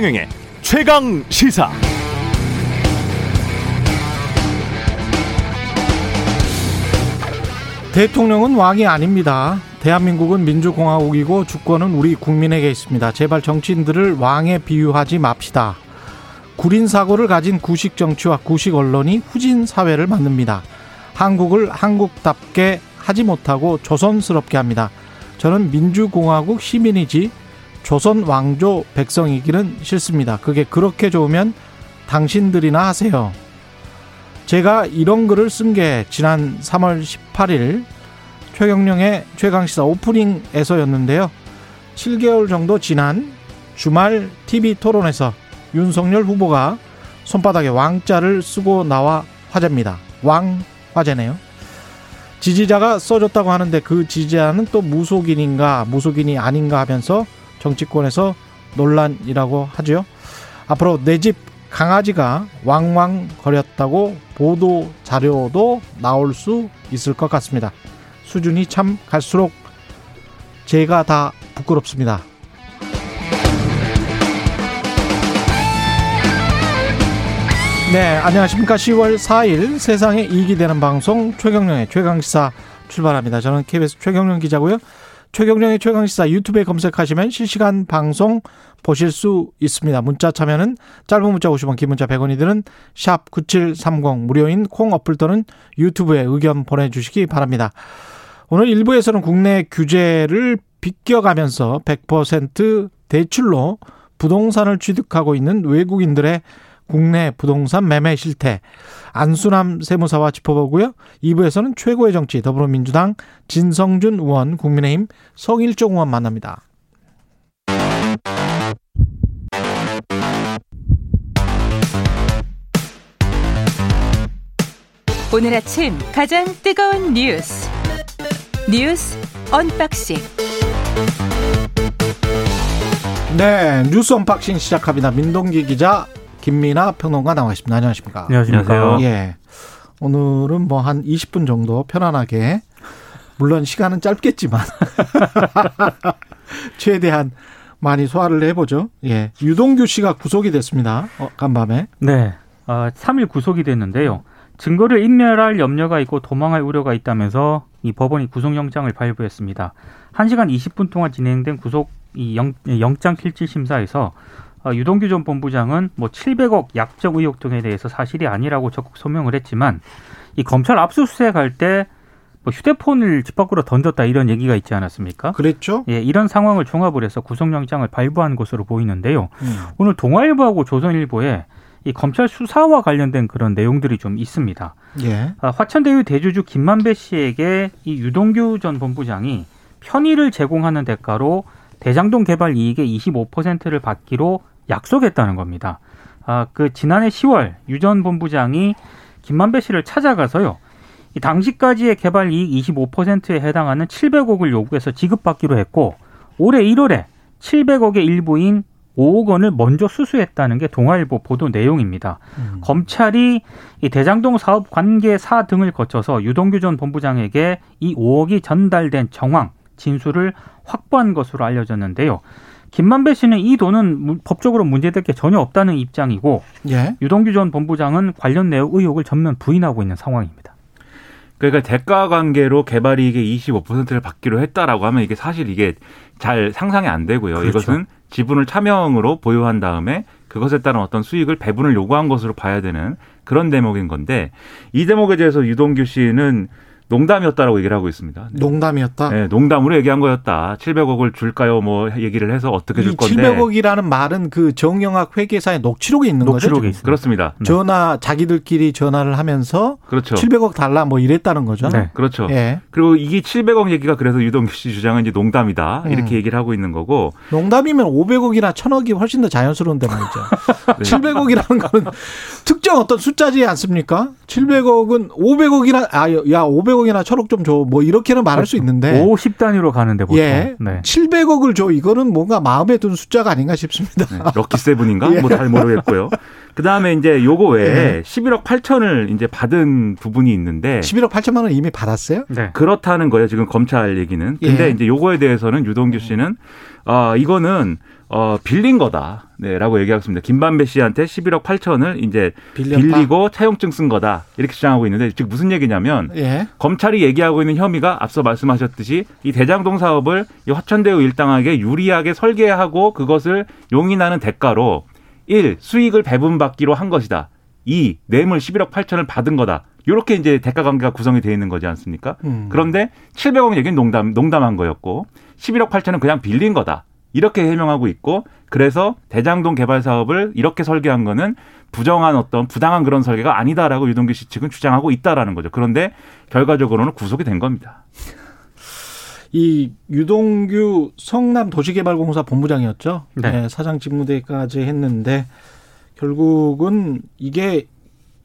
최경영의 최강 시사. 대통령은 왕이 아닙니다. 대한민국은 민주공화국이고 주권은 우리 국민에게 있습니다. 제발 정치인들을 왕에 비유하지 맙시다. 구린 사고를 가진 구식 정치와 구식 언론이 후진 사회를 만듭니다. 한국을 한국답게 하지 못하고 조선스럽게 합니다. 저는 민주공화국 시민이지 조선 왕조 백성이기는 싫습니다. 그게 그렇게 좋으면 당신들이나 하세요. 제가 이런 글을 쓴 게 지난 3월 18일 최경령의 최강시사 오프닝에서였는데요. 7개월 정도 지난 주말 TV 토론에서 윤석열 후보가 손바닥에 왕자를 쓰고 나와 화제입니다. 왕 화제네요. 지지자가 써줬다고 하는데 그 지지자는 또 무속인인가 무속인이 아닌가 하면서 정치권에서 논란이라고 하죠. 앞으로 내 집 강아지가 왕왕거렸다고 보도 자료도 나올 수 있을 것 같습니다. 수준이 참 갈수록 제가 다 부끄럽습니다. 네, 안녕하십니까. 10월 4일 세상에 이익이 되는 방송 최경령의 최강시사 출발합니다. 저는 KBS 최경령 기자고요. 최경령의 최강시사 유튜브에 검색하시면 실시간 방송 보실 수 있습니다. 문자 참여는 짧은 문자 50원, 긴 문자 100원이 드는 샵 9730 무료인 콩 어플 또는 유튜브에 의견 보내주시기 바랍니다. 오늘 일부에서는 국내 규제를 비껴가면서 100% 대출로 부동산을 취득하고 있는 외국인들의 국내 부동산 매매 실태 안수남 세무사와 짚어보고요. 2부에서는 최고의 정치 더불어민주당 진성준 의원 국민의힘 성일종 의원 만납니다. 오늘 아침 가장 뜨거운 뉴스 뉴스 언박싱 네 뉴스 unboxing 시작합니다. 민동기 기자 김민아 평론가 나와 있습니다. 안녕하십니까? 안녕하세요. 예. 오늘은 뭐 한 20분 정도 편안하게 물론 시간은 짧겠지만 최대한 많이 소화를 해보죠. 예. 유동규 씨가 구속이 됐습니다. 어, 간밤에. 네. 어, 3일 구속이 됐는데요. 증거를 인멸할 염려가 있고 도망할 우려가 있다면서 이 법원이 구속영장을 발부했습니다. 1시간 20분 동안 진행된 구속 이 영, 영장 실질 심사에서 어, 유동규 전 본부장은 뭐 700억 약적 의혹 등에 대해서 사실이 아니라고 적극 소명을 했지만 이 검찰 압수수색 할 때 뭐 휴대폰을 집 밖으로 던졌다 이런 얘기가 있지 않았습니까? 그랬죠? 예, 이런 상황을 종합을 해서 구속영장을 발부한 것으로 보이는데요. 음. 오늘 동아일보하고 조선일보에 이 검찰 수사와 관련된 그런 내용들이 좀 있습니다. 예. 아, 화천대유 대주주 김만배 씨에게 이 유동규 전 본부장이 편의를 제공하는 대가로 대장동 개발 이익의 25%를 받기로 약속했다는 겁니다. 아, 그 지난해 10월 유 전 본부장이 김만배 씨를 찾아가서요. 이 당시까지의 개발 이익 25%에 해당하는 700억을 요구해서 지급받기로 했고 올해 1월에 700억의 일부인 5억 원을 먼저 수수했다는 게 동아일보 보도 내용입니다. 음. 검찰이 이 대장동 사업 관계사 등을 거쳐서 유동규 전 본부장에게 이 5억이 전달된 정황, 진술을 확보한 것으로 알려졌는데요. 김만배 씨는 이 돈은 법적으로 문제될 게 전혀 없다는 입장이고 예. 유동규 전 본부장은 관련 내용 의혹을 전면 부인하고 있는 상황입니다. 그러니까 대가 관계로 개발 이익의 25%를 받기로 했다라고 하면 이게 사실 이게 잘 상상이 안 되고요. 그렇죠. 이것은 지분을 차명으로 보유한 다음에 그것에 따른 어떤 수익을 배분을 요구한 것으로 봐야 되는 그런 대목인 건데 이 대목에 대해서 유동규 씨는 농담이었다라고 얘기를 하고 있습니다. 네. 농담이었다. 네, 농담으로 얘기한 거였다. 700억을 줄까요? 뭐 얘기를 해서 어떻게 줄이 건데. 700억이라는 말은 그 정영학 회계사의 녹취록에 있는 녹취록에 거죠. 그렇습니다. 전화 자기들끼리 전화를 하면서 그렇죠. 700억 달라 뭐 이랬다는 거죠. 네. 그렇죠. 예. 그리고 이게 700억 얘기가 그래서 유동규 씨 주장은 이제 농담이다. 이렇게 음. 얘기를 하고 있는 거고. 농담이면 500억이나 1000억이 훨씬 더 자연스러운데 말이죠. 네. 700억이라는 거는 특정 어떤 숫자지 않습니까? 700억은 500억이나 아야 500억 이나 1000억 좀 줘. 뭐 이렇게는 말할 수 있는데 50 단위로 가는데 보통. 예. 네. 700억을 줘. 이거는 뭔가 마음에 든 숫자가 아닌가 싶습니다. 네, 럭키 세븐인가? 예. 뭐잘 모르겠고요. 그 다음에 이제 요거 외에 예. 11억 8천을 이제 받은 부분이 있는데 11억 8천만 원 이미 받았어요? 네. 그렇다는 거예요. 지금 검찰 얘기는. 근데 예. 이제 요거에 대해서는 유동규 씨는 아 이거는 어, 빌린 거다. 네, 라고 얘기하고 있습니다. 김반배 씨한테 11억 8천을 이제 빌렸다? 빌리고 차용증 쓴 거다. 이렇게 주장하고 있는데 즉 무슨 얘기냐면 예. 검찰이 얘기하고 있는 혐의가 앞서 말씀하셨듯이 이 대장동 사업을 이 화천대유 일당에게 유리하게 설계하고 그것을 용인하는 대가로 1. 수익을 배분받기로 한 것이다. 2. 뇌물 11억 8천을 받은 거다. 이렇게 이제 대가 관계가 구성이 되어 있는 거지 않습니까? 음. 그런데 700억 얘기는 농담, 농담한 거였고 11억 8천은 그냥 빌린 거다. 이렇게 해명하고 있고 그래서 대장동 개발 사업을 이렇게 설계한 거는 부정한 어떤 부당한 그런 설계가 아니다라고 유동규 씨 측은 주장하고 있다라는 거죠. 그런데 결과적으로는 구속이 된 겁니다. 이 유동규 성남 도시개발공사 본부장이었죠. 네. 네, 사장 직무대까지 했는데 결국은 이게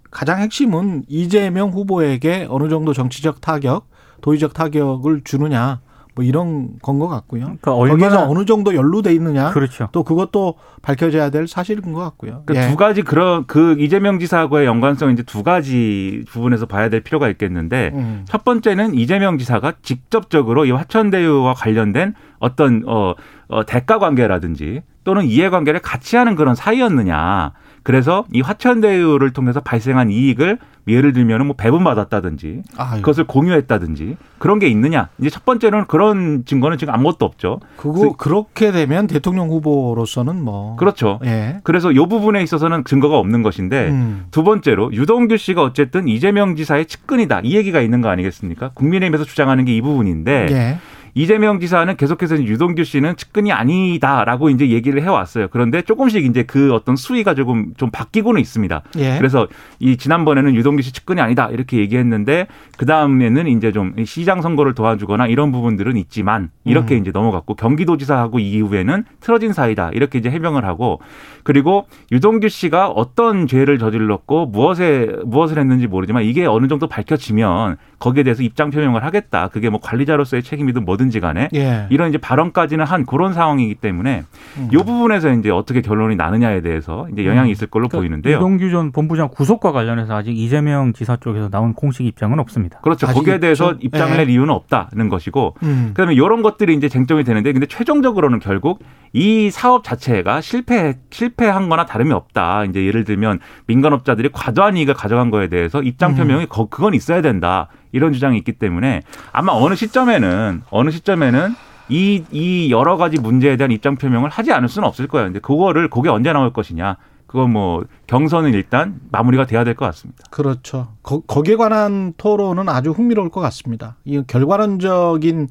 가장 핵심은 이재명 후보에게 어느 정도 정치적 타격, 도의적 타격을 주느냐 뭐 이런 건 것 같고요. 그러니까 거기서 얼마나 어느 정도 연루돼 있느냐 그렇죠. 또 그것도 밝혀져야 될 사실인 것 같고요. 그러니까 예. 두 가지 그런 그 이재명 지사하고의 연관성 이제 두 가지 부분에서 봐야 될 필요가 있겠는데 음. 첫 번째는 이재명 지사가 직접적으로 이 화천대유와 관련된 어떤 어, 어 대가 관계라든지 또는 이해관계를 같이 하는 그런 사이였느냐. 그래서 이 화천대유를 통해서 발생한 이익을 예를 들면 뭐 배분받았다든지 아유, 그것을 공유했다든지 그런 게 있느냐. 이제 첫 번째는 그런 증거는 지금 아무것도 없죠. 그거 그렇게 되면 대통령 후보로서는 뭐 그렇죠. 예. 그래서 이 부분에 있어서는 증거가 없는 것인데 음. 두 번째로 유동규 씨가 어쨌든 이재명 지사의 측근이다 이 얘기가 있는 거 아니겠습니까? 국민의힘에서 주장하는 게 이 부분인데 예. 이재명 지사는 계속해서 유동규 씨는 측근이 아니다라고 이제 얘기를 해왔어요. 그런데 조금씩 이제 그 어떤 수위가 조금 좀 바뀌고는 있습니다. 예. 그래서 이 지난번에는 유동규 씨 측근이 아니다 이렇게 얘기했는데 그 다음에는 이제 좀 시장 선거를 도와주거나 이런 부분들은 있지만 이렇게 음. 이제 넘어갔고 경기도지사하고 이후에는 틀어진 사이다 이렇게 이제 해명을 하고 그리고 유동규 씨가 어떤 죄를 저질렀고 무엇에 무엇을 했는지 모르지만 이게 어느 정도 밝혀지면 거기에 대해서 입장 표명을 하겠다. 그게 뭐 관리자로서의 책임이든 뭐든 지 간에 예. 이런 이제 발언까지는 한 그런 상황이기 때문에 음. 이 부분에서 이제 어떻게 결론이 나느냐에 대해서 이제 영향이 있을 걸로 그러니까 보이는데요. 유동규 전 본부장 구속과 관련해서 아직 이재명 지사 쪽에서 나온 공식 입장은 없습니다. 그렇죠. 거기에 대해서 있죠. 입장을 예. 낼 이유는 없다는 것이고 음. 그다음에 이런 것들이 이제 쟁점이 되는데 근데 최종적으로는 결국 이 사업 자체가 실패 실패한 거나 다름이 없다. 이제 예를 들면 민간업자들이 과도한 이익을 가져간 거에 대해서 입장 음. 표명이 거- 그건 있어야 된다. 이런 주장이 있기 때문에 아마 어느 시점에는 어느 시점에는 이, 이 여러 가지 문제에 대한 입장 표명을 하지 않을 수는 없을 거예요. 근데 그거를 그게 언제 나올 것이냐. 그건 뭐 경선은 일단 마무리가 돼야 될 것 같습니다. 그렇죠. 거, 거기에 관한 토론은 아주 흥미로울 것 같습니다. 이 결과론적인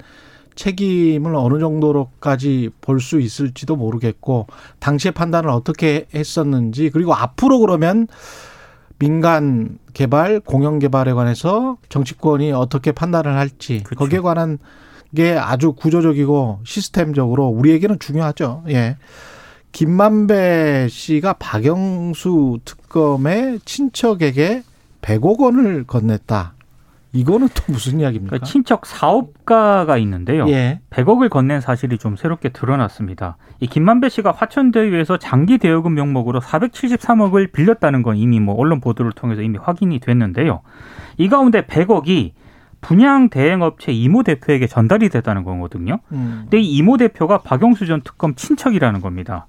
책임을 어느 정도로까지 볼 수 있을지도 모르겠고 당시의 판단을 어떻게 했었는지 그리고 앞으로 그러면 민간 개발, 공영 개발에 관해서 정치권이 어떻게 판단을 할지 그렇죠. 거기에 관한 게 아주 구조적이고 시스템적으로 우리에게는 중요하죠. 예. 김만배 씨가 박영수 특검의 친척에게 100억 원을 건넸다. 이거는 또 무슨 이야기입니까? 그러니까 친척 사업가가 있는데요. 예. 100억을 건넨 사실이 좀 새롭게 드러났습니다. 이 김만배 씨가 화천대유에서 장기 대여금 명목으로 473억을 빌렸다는 건 이미 뭐 언론 보도를 통해서 이미 확인이 됐는데요. 이 가운데 100억이 분양 대행업체 이모 대표에게 전달이 됐다는 거거든요. 음. 근데 이 이모 대표가 박영수 전 특검 친척이라는 겁니다.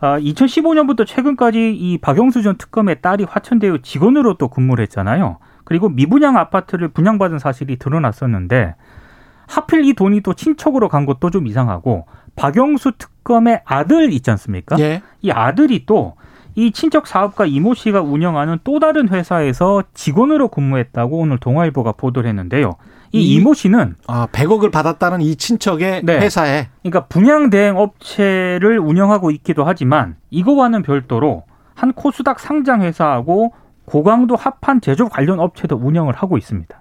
아, 2015년부터 최근까지 이 박영수 전 특검의 딸이 화천대유 직원으로 또 근무를 했잖아요. 그리고 미분양 아파트를 분양받은 사실이 드러났었는데 하필 이 돈이 또 친척으로 간 것도 좀 이상하고 박영수 특검의 아들 있지 않습니까? 예. 이 아들이 또 이 친척 사업가 이모 씨가 운영하는 또 다른 회사에서 직원으로 근무했다고 오늘 동아일보가 보도를 했는데요. 이 이- 이모 씨는 아, 100억을 받았다는 이 친척의 네. 회사에 그러니까 분양 대행 업체를 운영하고 있기도 하지만 이거와는 별도로 한 코스닥 상장 회사하고 고강도 합판 제조 관련 업체도 운영을 하고 있습니다.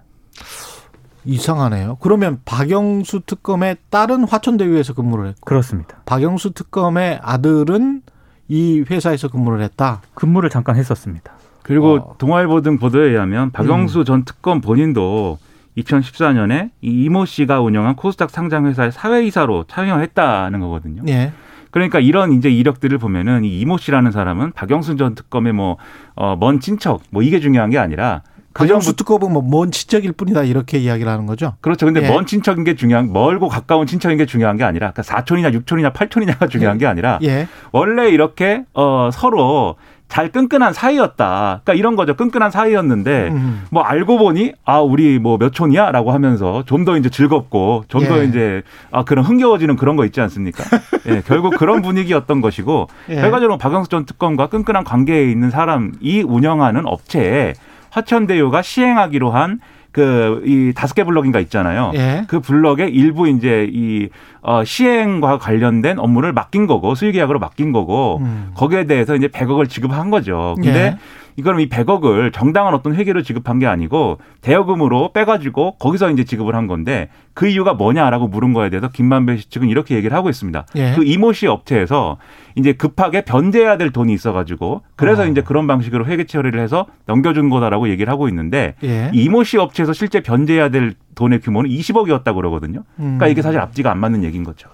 이상하네요. 그러면 박영수 특검의 딸은 화천대유에서 근무를 했고 그렇습니다. 박영수 특검의 아들은 이 회사에서 근무를 했다. 근무를 잠깐 했었습니다. 그리고 어. 동아일보 등 보도에 의하면 박영수 전 특검 본인도 2014년에 이 이모 씨가 운영한 코스닥 상장 회사의 사회이사로 참여했다는 거거든요. 예. 그러니까 이런 이제 이력들을 보면은 이 이모 씨라는 사람은 박영수 전 특검의 뭐, 어, 먼 친척, 뭐 이게 중요한 게 아니라 박영수 특검은 뭐먼 친척일 뿐이다 이렇게 이야기를 하는 거죠. 그렇죠. 근데 예. 먼 친척인 게 중요한 멀고 가까운 친척인 게 중요한 게 아니라 그러니까 사촌이냐 육촌이냐 팔촌이냐가 중요한 게 아니라 예. 원래 이렇게 어 서로 잘 끈끈한 사이였다. 그러니까 이런 거죠. 끈끈한 사이였는데 음. 뭐 알고 보니 아 우리 뭐 몇 촌이야라고 하면서 좀 더 이제 즐겁고 좀더 예. 이제 아 그런 흥겨워지는 그런 거 있지 않습니까? 예, 결국 그런 분위기였던 것이고 예. 결과적으로 박영수 전 특검과 끈끈한 관계에 있는 사람이 운영하는 업체에 화천대유가 시행하기로 한 그 이 다섯 개 블럭인가 있잖아요. 예. 그 블럭의 일부 이제 이 어, 시행과 관련된 업무를 맡긴 거고 수의 계약으로 맡긴 거고 음. 거기에 대해서 이제 100억을 지급한 거죠. 근데 예. 이거는 이 100억을 정당한 어떤 회계로 지급한 게 아니고 대여금으로 빼가지고 거기서 이제 지급을 한 건데 그 이유가 뭐냐라고 물은 거에 대해서 김만배 씨 측은 이렇게 얘기를 하고 있습니다. 예. 그 이모 씨 업체에서 이제 급하게 변제해야 될 돈이 있어가지고 그래서 어. 이제 그런 방식으로 회계 처리를 해서 넘겨준 거다라고 얘기를 하고 있는데 예. 이 이모 씨 업체에서 실제 변제해야 될 돈의 규모는 20억이었다고 그러거든요. 그러니까 음. 이게 사실 앞뒤가 안 맞는 얘기인 거죠.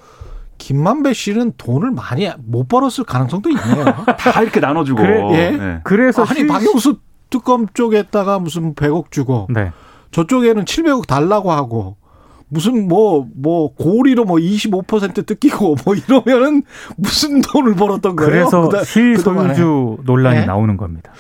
김만배 씨는 돈을 많이 못 벌었을 가능성도 있네요. 다 이렇게 나눠주고. 그래, 예. 네. 그래서 아니 실- 박영수 특검 쪽에다가 무슨 100억 주고 네. 저쪽에는 700억 달라고 하고 무슨 뭐뭐 고리로 뭐 25% 뜯기고 뭐 이러면은 무슨 돈을 벌었던 거예요? 그래서 그다- 그동안에. 실소유주 논란이 네. 나오는 겁니다.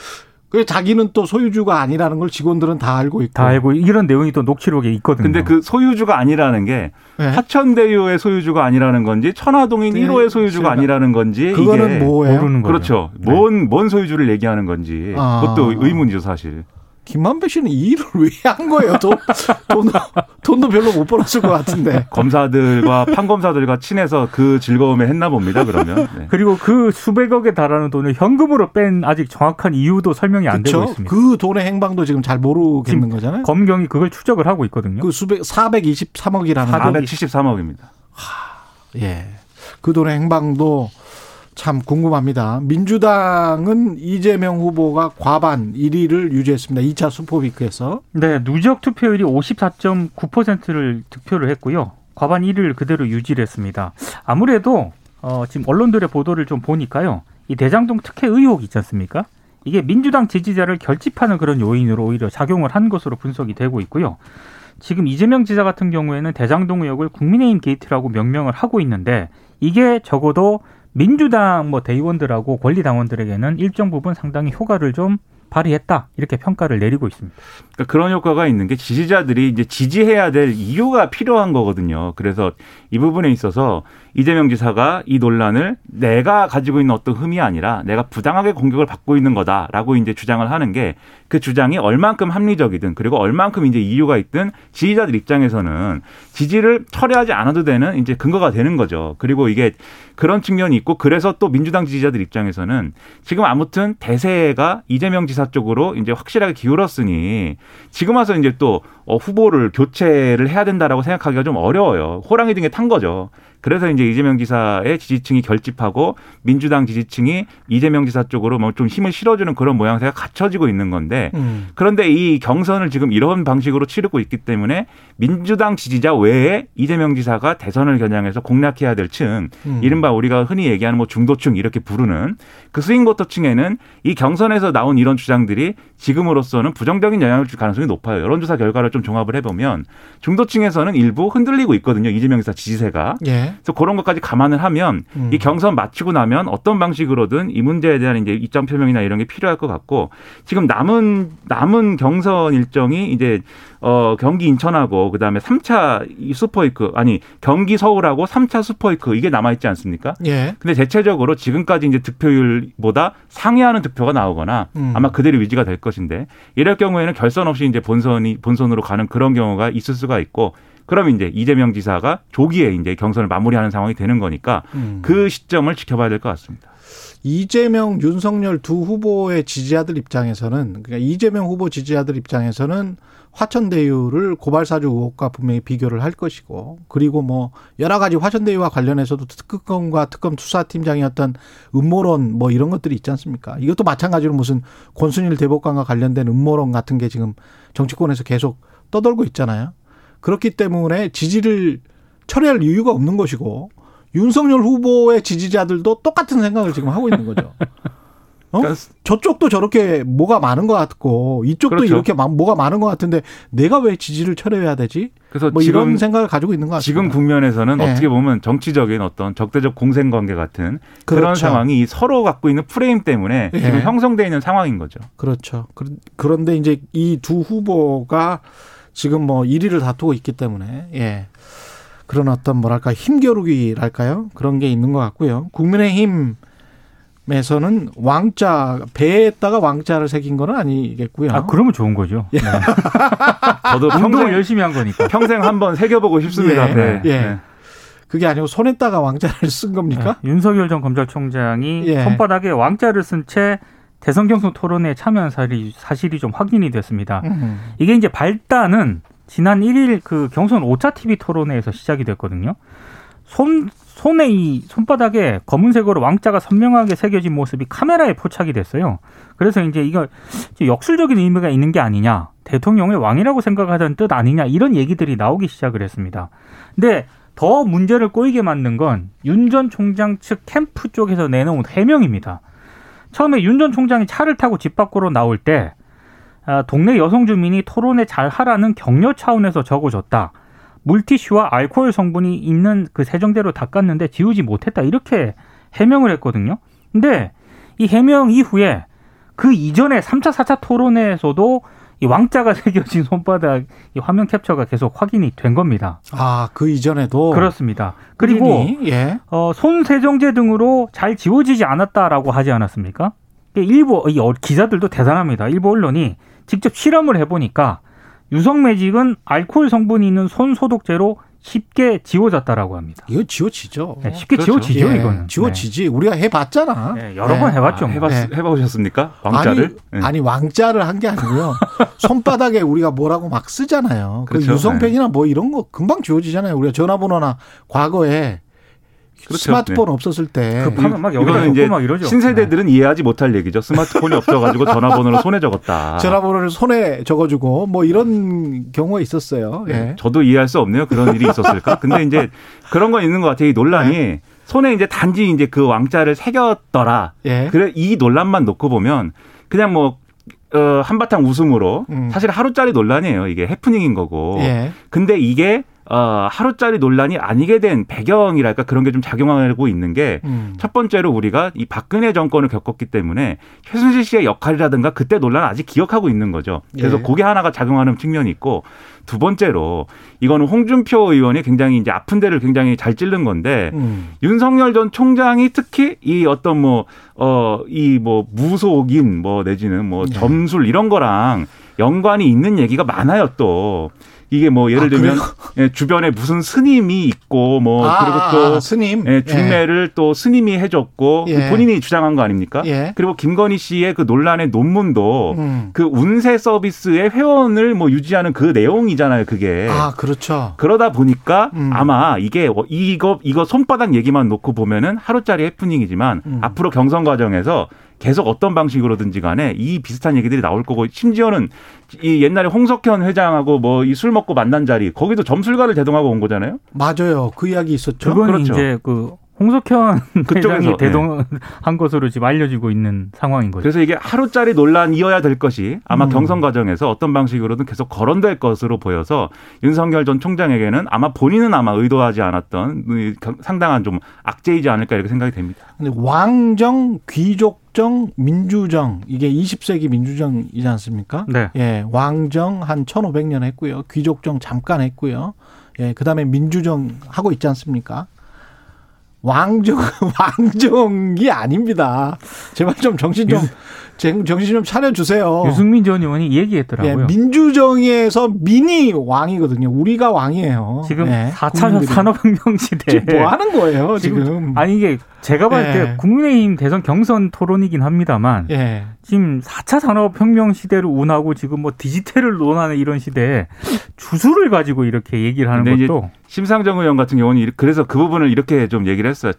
그 자기는 또 소유주가 아니라는 걸 직원들은 다 알고 있고. 다 알고 이런 내용이 또 녹취록에 있거든요. 근데 그 소유주가 아니라는 게 네. 하천대유의 소유주가 아니라는 건지 천화동인 네, 1호의 소유주가 아니라는 건지 그거는 이게 뭐예요? 모르는 거죠. 그렇죠. 네. 뭔, 뭔 소유주를 얘기하는 건지 아. 그것도 의문이죠 사실. 김만배 씨는 이 일을 왜 한 거예요? 돈, 돈도, 돈도 별로 못 벌었을 것 같은데. 검사들과 판검사들과 친해서 그 즐거움에 했나 봅니다. 그러면 네. 그리고 그 수백억에 달하는 돈을 현금으로 뺀 아직 정확한 이유도 설명이 안 되고 그렇죠? 있습니다. 그 돈의 행방도 지금 잘 모르겠는 지금 거잖아요. 검경이 그걸 추적을 하고 있거든요. 그 수백 423억이라는 사- 돈. 473억입니다. 예. 그 돈의 행방도 참 궁금합니다. 민주당은 이재명 후보가 과반 1위를 유지했습니다. 2차 수포비크에서. 네, 누적 투표율이 54.9%를 득표를 했고요. 과반 1위를 그대로 유지를 했습니다. 아무래도 어, 지금 언론들의 보도를 좀 보니까요. 이 대장동 특혜 의혹 있지 않습니까? 이게 민주당 지지자를 결집하는 그런 요인으로 오히려 작용을 한 것으로 분석이 되고 있고요. 지금 이재명 지사 같은 경우에는 대장동 의혹을 국민의힘 게이트라고 명명을 하고 있는데 이게 적어도 민주당 뭐 대의원들하고 권리 당원들에게는 일정 부분 상당히 효과를 좀 발휘했다 이렇게 평가를 내리고 있습니다. 그러니까 그런 효과가 있는 게 지지자들이 이제 지지해야 될 이유가 필요한 거거든요. 그래서 이 부분에 있어서 이재명 지사가 이 논란을 내가 가지고 있는 어떤 흠이 아니라 내가 부당하게 공격을 받고 있는 거다라고 이제 주장을 하는 게 그 주장이 얼만큼 합리적이든 그리고 얼만큼 이제 이유가 있든 지지자들 입장에서는 지지를 철회하지 않아도 되는 이제 근거가 되는 거죠. 그리고 이게 그런 측면이 있고 그래서 또 민주당 지지자들 입장에서는 지금 아무튼 대세가 이재명 지사 쪽으로 이제 확실하게 기울었으니 지금 와서 이제 또 어, 후보를 교체를 해야 된다라고 생각하기가 좀 어려워요. 호랑이 등에 탄 거죠. 그래서 이제 이재명 지사의 지지층이 결집하고 민주당 지지층이 이재명 지사 쪽으로 뭐 좀 힘을 실어주는 그런 모양새가 갖춰지고 있는 건데 음. 그런데 이 경선을 지금 이런 방식으로 치르고 있기 때문에 민주당 지지자 외에 이재명 지사가 대선을 겨냥해서 공략해야 될 층, 음. 이른바 우리가 흔히 얘기하는 뭐 중도층 이렇게 부르는 그 스윙보터층에는 이 경선에서 나온 이런 주장들이 지금으로서는 부정적인 영향을 줄 가능성이 높아요. 여론조사 결과를 좀 종합을 해보면 중도층에서는 일부 흔들리고 있거든요. 이재명 지사 지지세가. 예. 그래서 그런 것까지 감안을 하면 음. 이 경선 마치고 나면 어떤 방식으로든 이 문제에 대한 이제 입장 표명이나 이런 게 필요할 것 같고 지금 남은 남은 경선 일정이 이제 어 경기 인천하고 그다음에 3차 이 슈퍼이크 아니 경기 서울하고 3차 슈퍼이크 이게 남아 있지 않습니까? 예. 근데 대체적으로 지금까지 이제 득표율보다 상회하는 득표가 나오거나 음. 아마 그대로 유지가 될 것인데 이럴 경우에는 결선 없이 이제 본선이 본선으로 가는 그런 경우가 있을 수가 있고 그럼 이제 이재명 지사가 조기에 이제 경선을 마무리하는 상황이 되는 거니까 음. 그 시점을 지켜봐야 될 것 같습니다. 이재명, 윤석열 두 후보의 지지자들 입장에서는 그러니까 이재명 후보 지지자들 입장에서는 화천대유를 고발사주 의혹과 분명히 비교를 할 것이고 그리고 뭐 여러 가지 화천대유와 관련해서도 특검과 특검 수사팀장이었던 음모론 뭐 이런 것들이 있지 않습니까? 이것도 마찬가지로 무슨 권순일 대법관과 관련된 음모론 같은 게 지금 정치권에서 계속 떠돌고 있잖아요. 그렇기 때문에 지지를 철회할 이유가 없는 것이고 윤석열 후보의 지지자들도 똑같은 생각을 지금 하고 있는 거죠. 어? 그러니까 저쪽도 저렇게 뭐가 많은 것 같고 이쪽도 그렇죠. 이렇게 뭐가 많은 것 같은데 내가 왜 지지를 철회해야 되지? 그래서 뭐 지금, 이런 생각을 가지고 있는 것 같습니다. 지금 국면에서는 네. 어떻게 보면 정치적인 어떤 적대적 공생 관계 같은 그렇죠. 그런 상황이 서로 갖고 있는 프레임 때문에 네. 지금 형성되어 있는 상황인 거죠. 그렇죠. 그런데 이제 이 두 후보가 지금 뭐 1위를 다투고 있기 때문에 예. 그런 어떤 뭐랄까 힘겨루기랄까요? 그런 게 있는 것 같고요. 국민의힘 에서는 왕자 배에다가 왕자를 새긴 거는 아니겠고요. 아 그러면 좋은 거죠. 예. 네. 저도 평생 열심히 한 거니까 평생 한번 새겨보고 싶습니다. 예. 네. 예. 네. 그게 아니고 손에다가 왕자를 쓴 겁니까? 네. 윤석열 전 검찰총장이 예. 손바닥에 왕자를 쓴 채 대선 경선 토론에 참여한 사실이, 사실이 좀 확인이 됐습니다. 음. 이게 이제 발단은 지난 1일 그 경선 5차 TV 토론회에서 시작이 됐거든요. 손 손에 이 손바닥에 검은색으로 왕자가 선명하게 새겨진 모습이 카메라에 포착이 됐어요. 그래서 이제 이거 역술적인 의미가 있는 게 아니냐, 대통령을 왕이라고 생각하자는 뜻 아니냐 이런 얘기들이 나오기 시작을 했습니다. 근데 더 문제를 꼬이게 만든 건 윤 전 총장 측 캠프 쪽에서 내놓은 해명입니다. 처음에 윤 전 총장이 차를 타고 집 밖으로 나올 때 아, 동네 여성 주민이 토론에 잘 하라는 격려 차원에서 적어줬다. 물티슈와 알코올 성분이 있는 그 세정대로 닦았는데 지우지 못했다 이렇게 해명을 했거든요. 근데 이 해명 이후에 그 이전에 3차, 4차 토론회에서도 이 왕자가 새겨진 손바닥 이 화면 캡처가 계속 확인이 된 겁니다. 아, 그 이전에도 그렇습니다. 그리고 예. 어, 손 세정제 등으로 잘 지워지지 않았다라고 하지 않았습니까? 일부 이 기자들도 대단합니다. 일부 언론이 직접 실험을 해보니까 유성 매직은 알코올 성분이 있는 손 소독제로 쉽게 지워졌다라고 합니다. 이거 지워지죠. 네, 쉽게 그렇죠. 지워지죠, 예, 이거는. 지워지지. 네. 우리가 해봤잖아. 네, 여러 네. 번 해봤죠. 아, 해봤, 네. 해보셨습니까? 왕자를? 아니, 아니 왕자를 한 게 아니고요. 손바닥에 우리가 뭐라고 막 쓰잖아요. 그 그렇죠. 그 유성펜이나 뭐 이런 거 금방 지워지잖아요. 우리가 전화번호나 과거에 그렇죠. 스마트폰 네. 없었을 때 급하면 막 여기다 이제 막 이러죠. 신세대들은 네. 이해하지 못할 얘기죠. 스마트폰이 없어가지고 전화번호를 손에 적었다. 전화번호를 손에 적어주고 뭐 이런 경우가 있었어요. 예. 네. 저도 이해할 수 없네요. 그런 일이 있었을까? 근데 이제 그런 건 있는 것 같아요. 이 논란이 네. 손에 이제 단지 이제 그 왕자를 새겼더라. 예. 그래 이 논란만 놓고 보면 그냥 뭐 어, 한바탕 웃음으로 음. 사실 하루짜리 논란이에요. 이게 해프닝인 거고. 예. 근데 이게 어, 하루짜리 논란이 아니게 된 배경이랄까 그런 게 좀 작용하고 있는 게첫 음. 번째로 우리가 이 박근혜 정권을 겪었기 때문에 최순실 씨의 역할이라든가 그때 논란을 아직 기억하고 있는 거죠. 그래서 예. 그게 하나가 작용하는 측면이 있고 두 번째로 이거는 홍준표 의원이 굉장히 이제 아픈 데를 굉장히 잘 찔른 건데 음. 윤석열 전 총장이 특히 이 어떤 뭐 어 이 뭐 무속인 뭐 내지는 뭐 네. 점술 이런 거랑 연관이 있는 얘기가 많아요 또. 이게 뭐 예를 아, 들면 예, 주변에 무슨 스님이 있고 뭐 아, 그리고 또 아, 스님 예, 중매를 예. 또 스님이 해줬고 그 예. 본인이 주장한 거 아닙니까? 예. 그리고 김건희 씨의 그 논란의 논문도 음. 그 운세 서비스의 회원을 뭐 유지하는 그 내용이잖아요. 그게 아 그렇죠. 그러다 보니까 음. 아마 이게 이거 이거 손바닥 얘기만 놓고 보면은 하루짜리 해프닝이지만 음. 앞으로 경선 과정에서 계속 어떤 방식으로든지 간에 이 비슷한 얘기들이 나올 거고 심지어는 이 옛날에 홍석현 회장하고 뭐 이 술 먹고 만난 자리 거기도 점술가를 대동하고 온 거잖아요. 맞아요. 그 이야기 있었죠. 그건 그렇죠. 이제 그 홍석현 그쪽에서 네. 대동한 네. 것으로 지금 알려지고 있는 상황인 거죠. 그래서 이게 하루짜리 논란이어야 될 것이 아마 음. 경선 과정에서 어떤 방식으로든 계속 거론될 것으로 보여서 윤석열 전 총장에게는 아마 본인은 아마 의도하지 않았던 상당한 좀 악재이지 않을까 이렇게 생각이 됩니다. 근데 왕정, 귀족정, 민주정 이게 20세기 민주정이지 않습니까? 네. 예, 왕정 한 1,500년 했고요. 귀족정 잠깐 했고요. 예, 그다음에 민주정 하고 있지 않습니까? 왕정 왕정이 아닙니다. 제발 좀 정신 좀 정신 좀 차려주세요. 유승민 전 의원이 얘기했더라고요. 예, 민주정의에서 민이 왕이거든요. 우리가 왕이에요. 지금 예, 4차 산업혁명 시대. 지금 뭐 하는 거예요, 지금? 지금. 아니, 이게 제가 봤을 때 예. 국민의힘 대선 경선 토론이긴 합니다만 예. 지금 4차 산업혁명 시대를 운하고 지금 뭐 디지털을 논하는 이런 시대에 주술을 가지고 이렇게 얘기를 하는 것도 심상정 의원 같은 경우는 그래서 그 부분을 이렇게 좀 얘기를 했어요.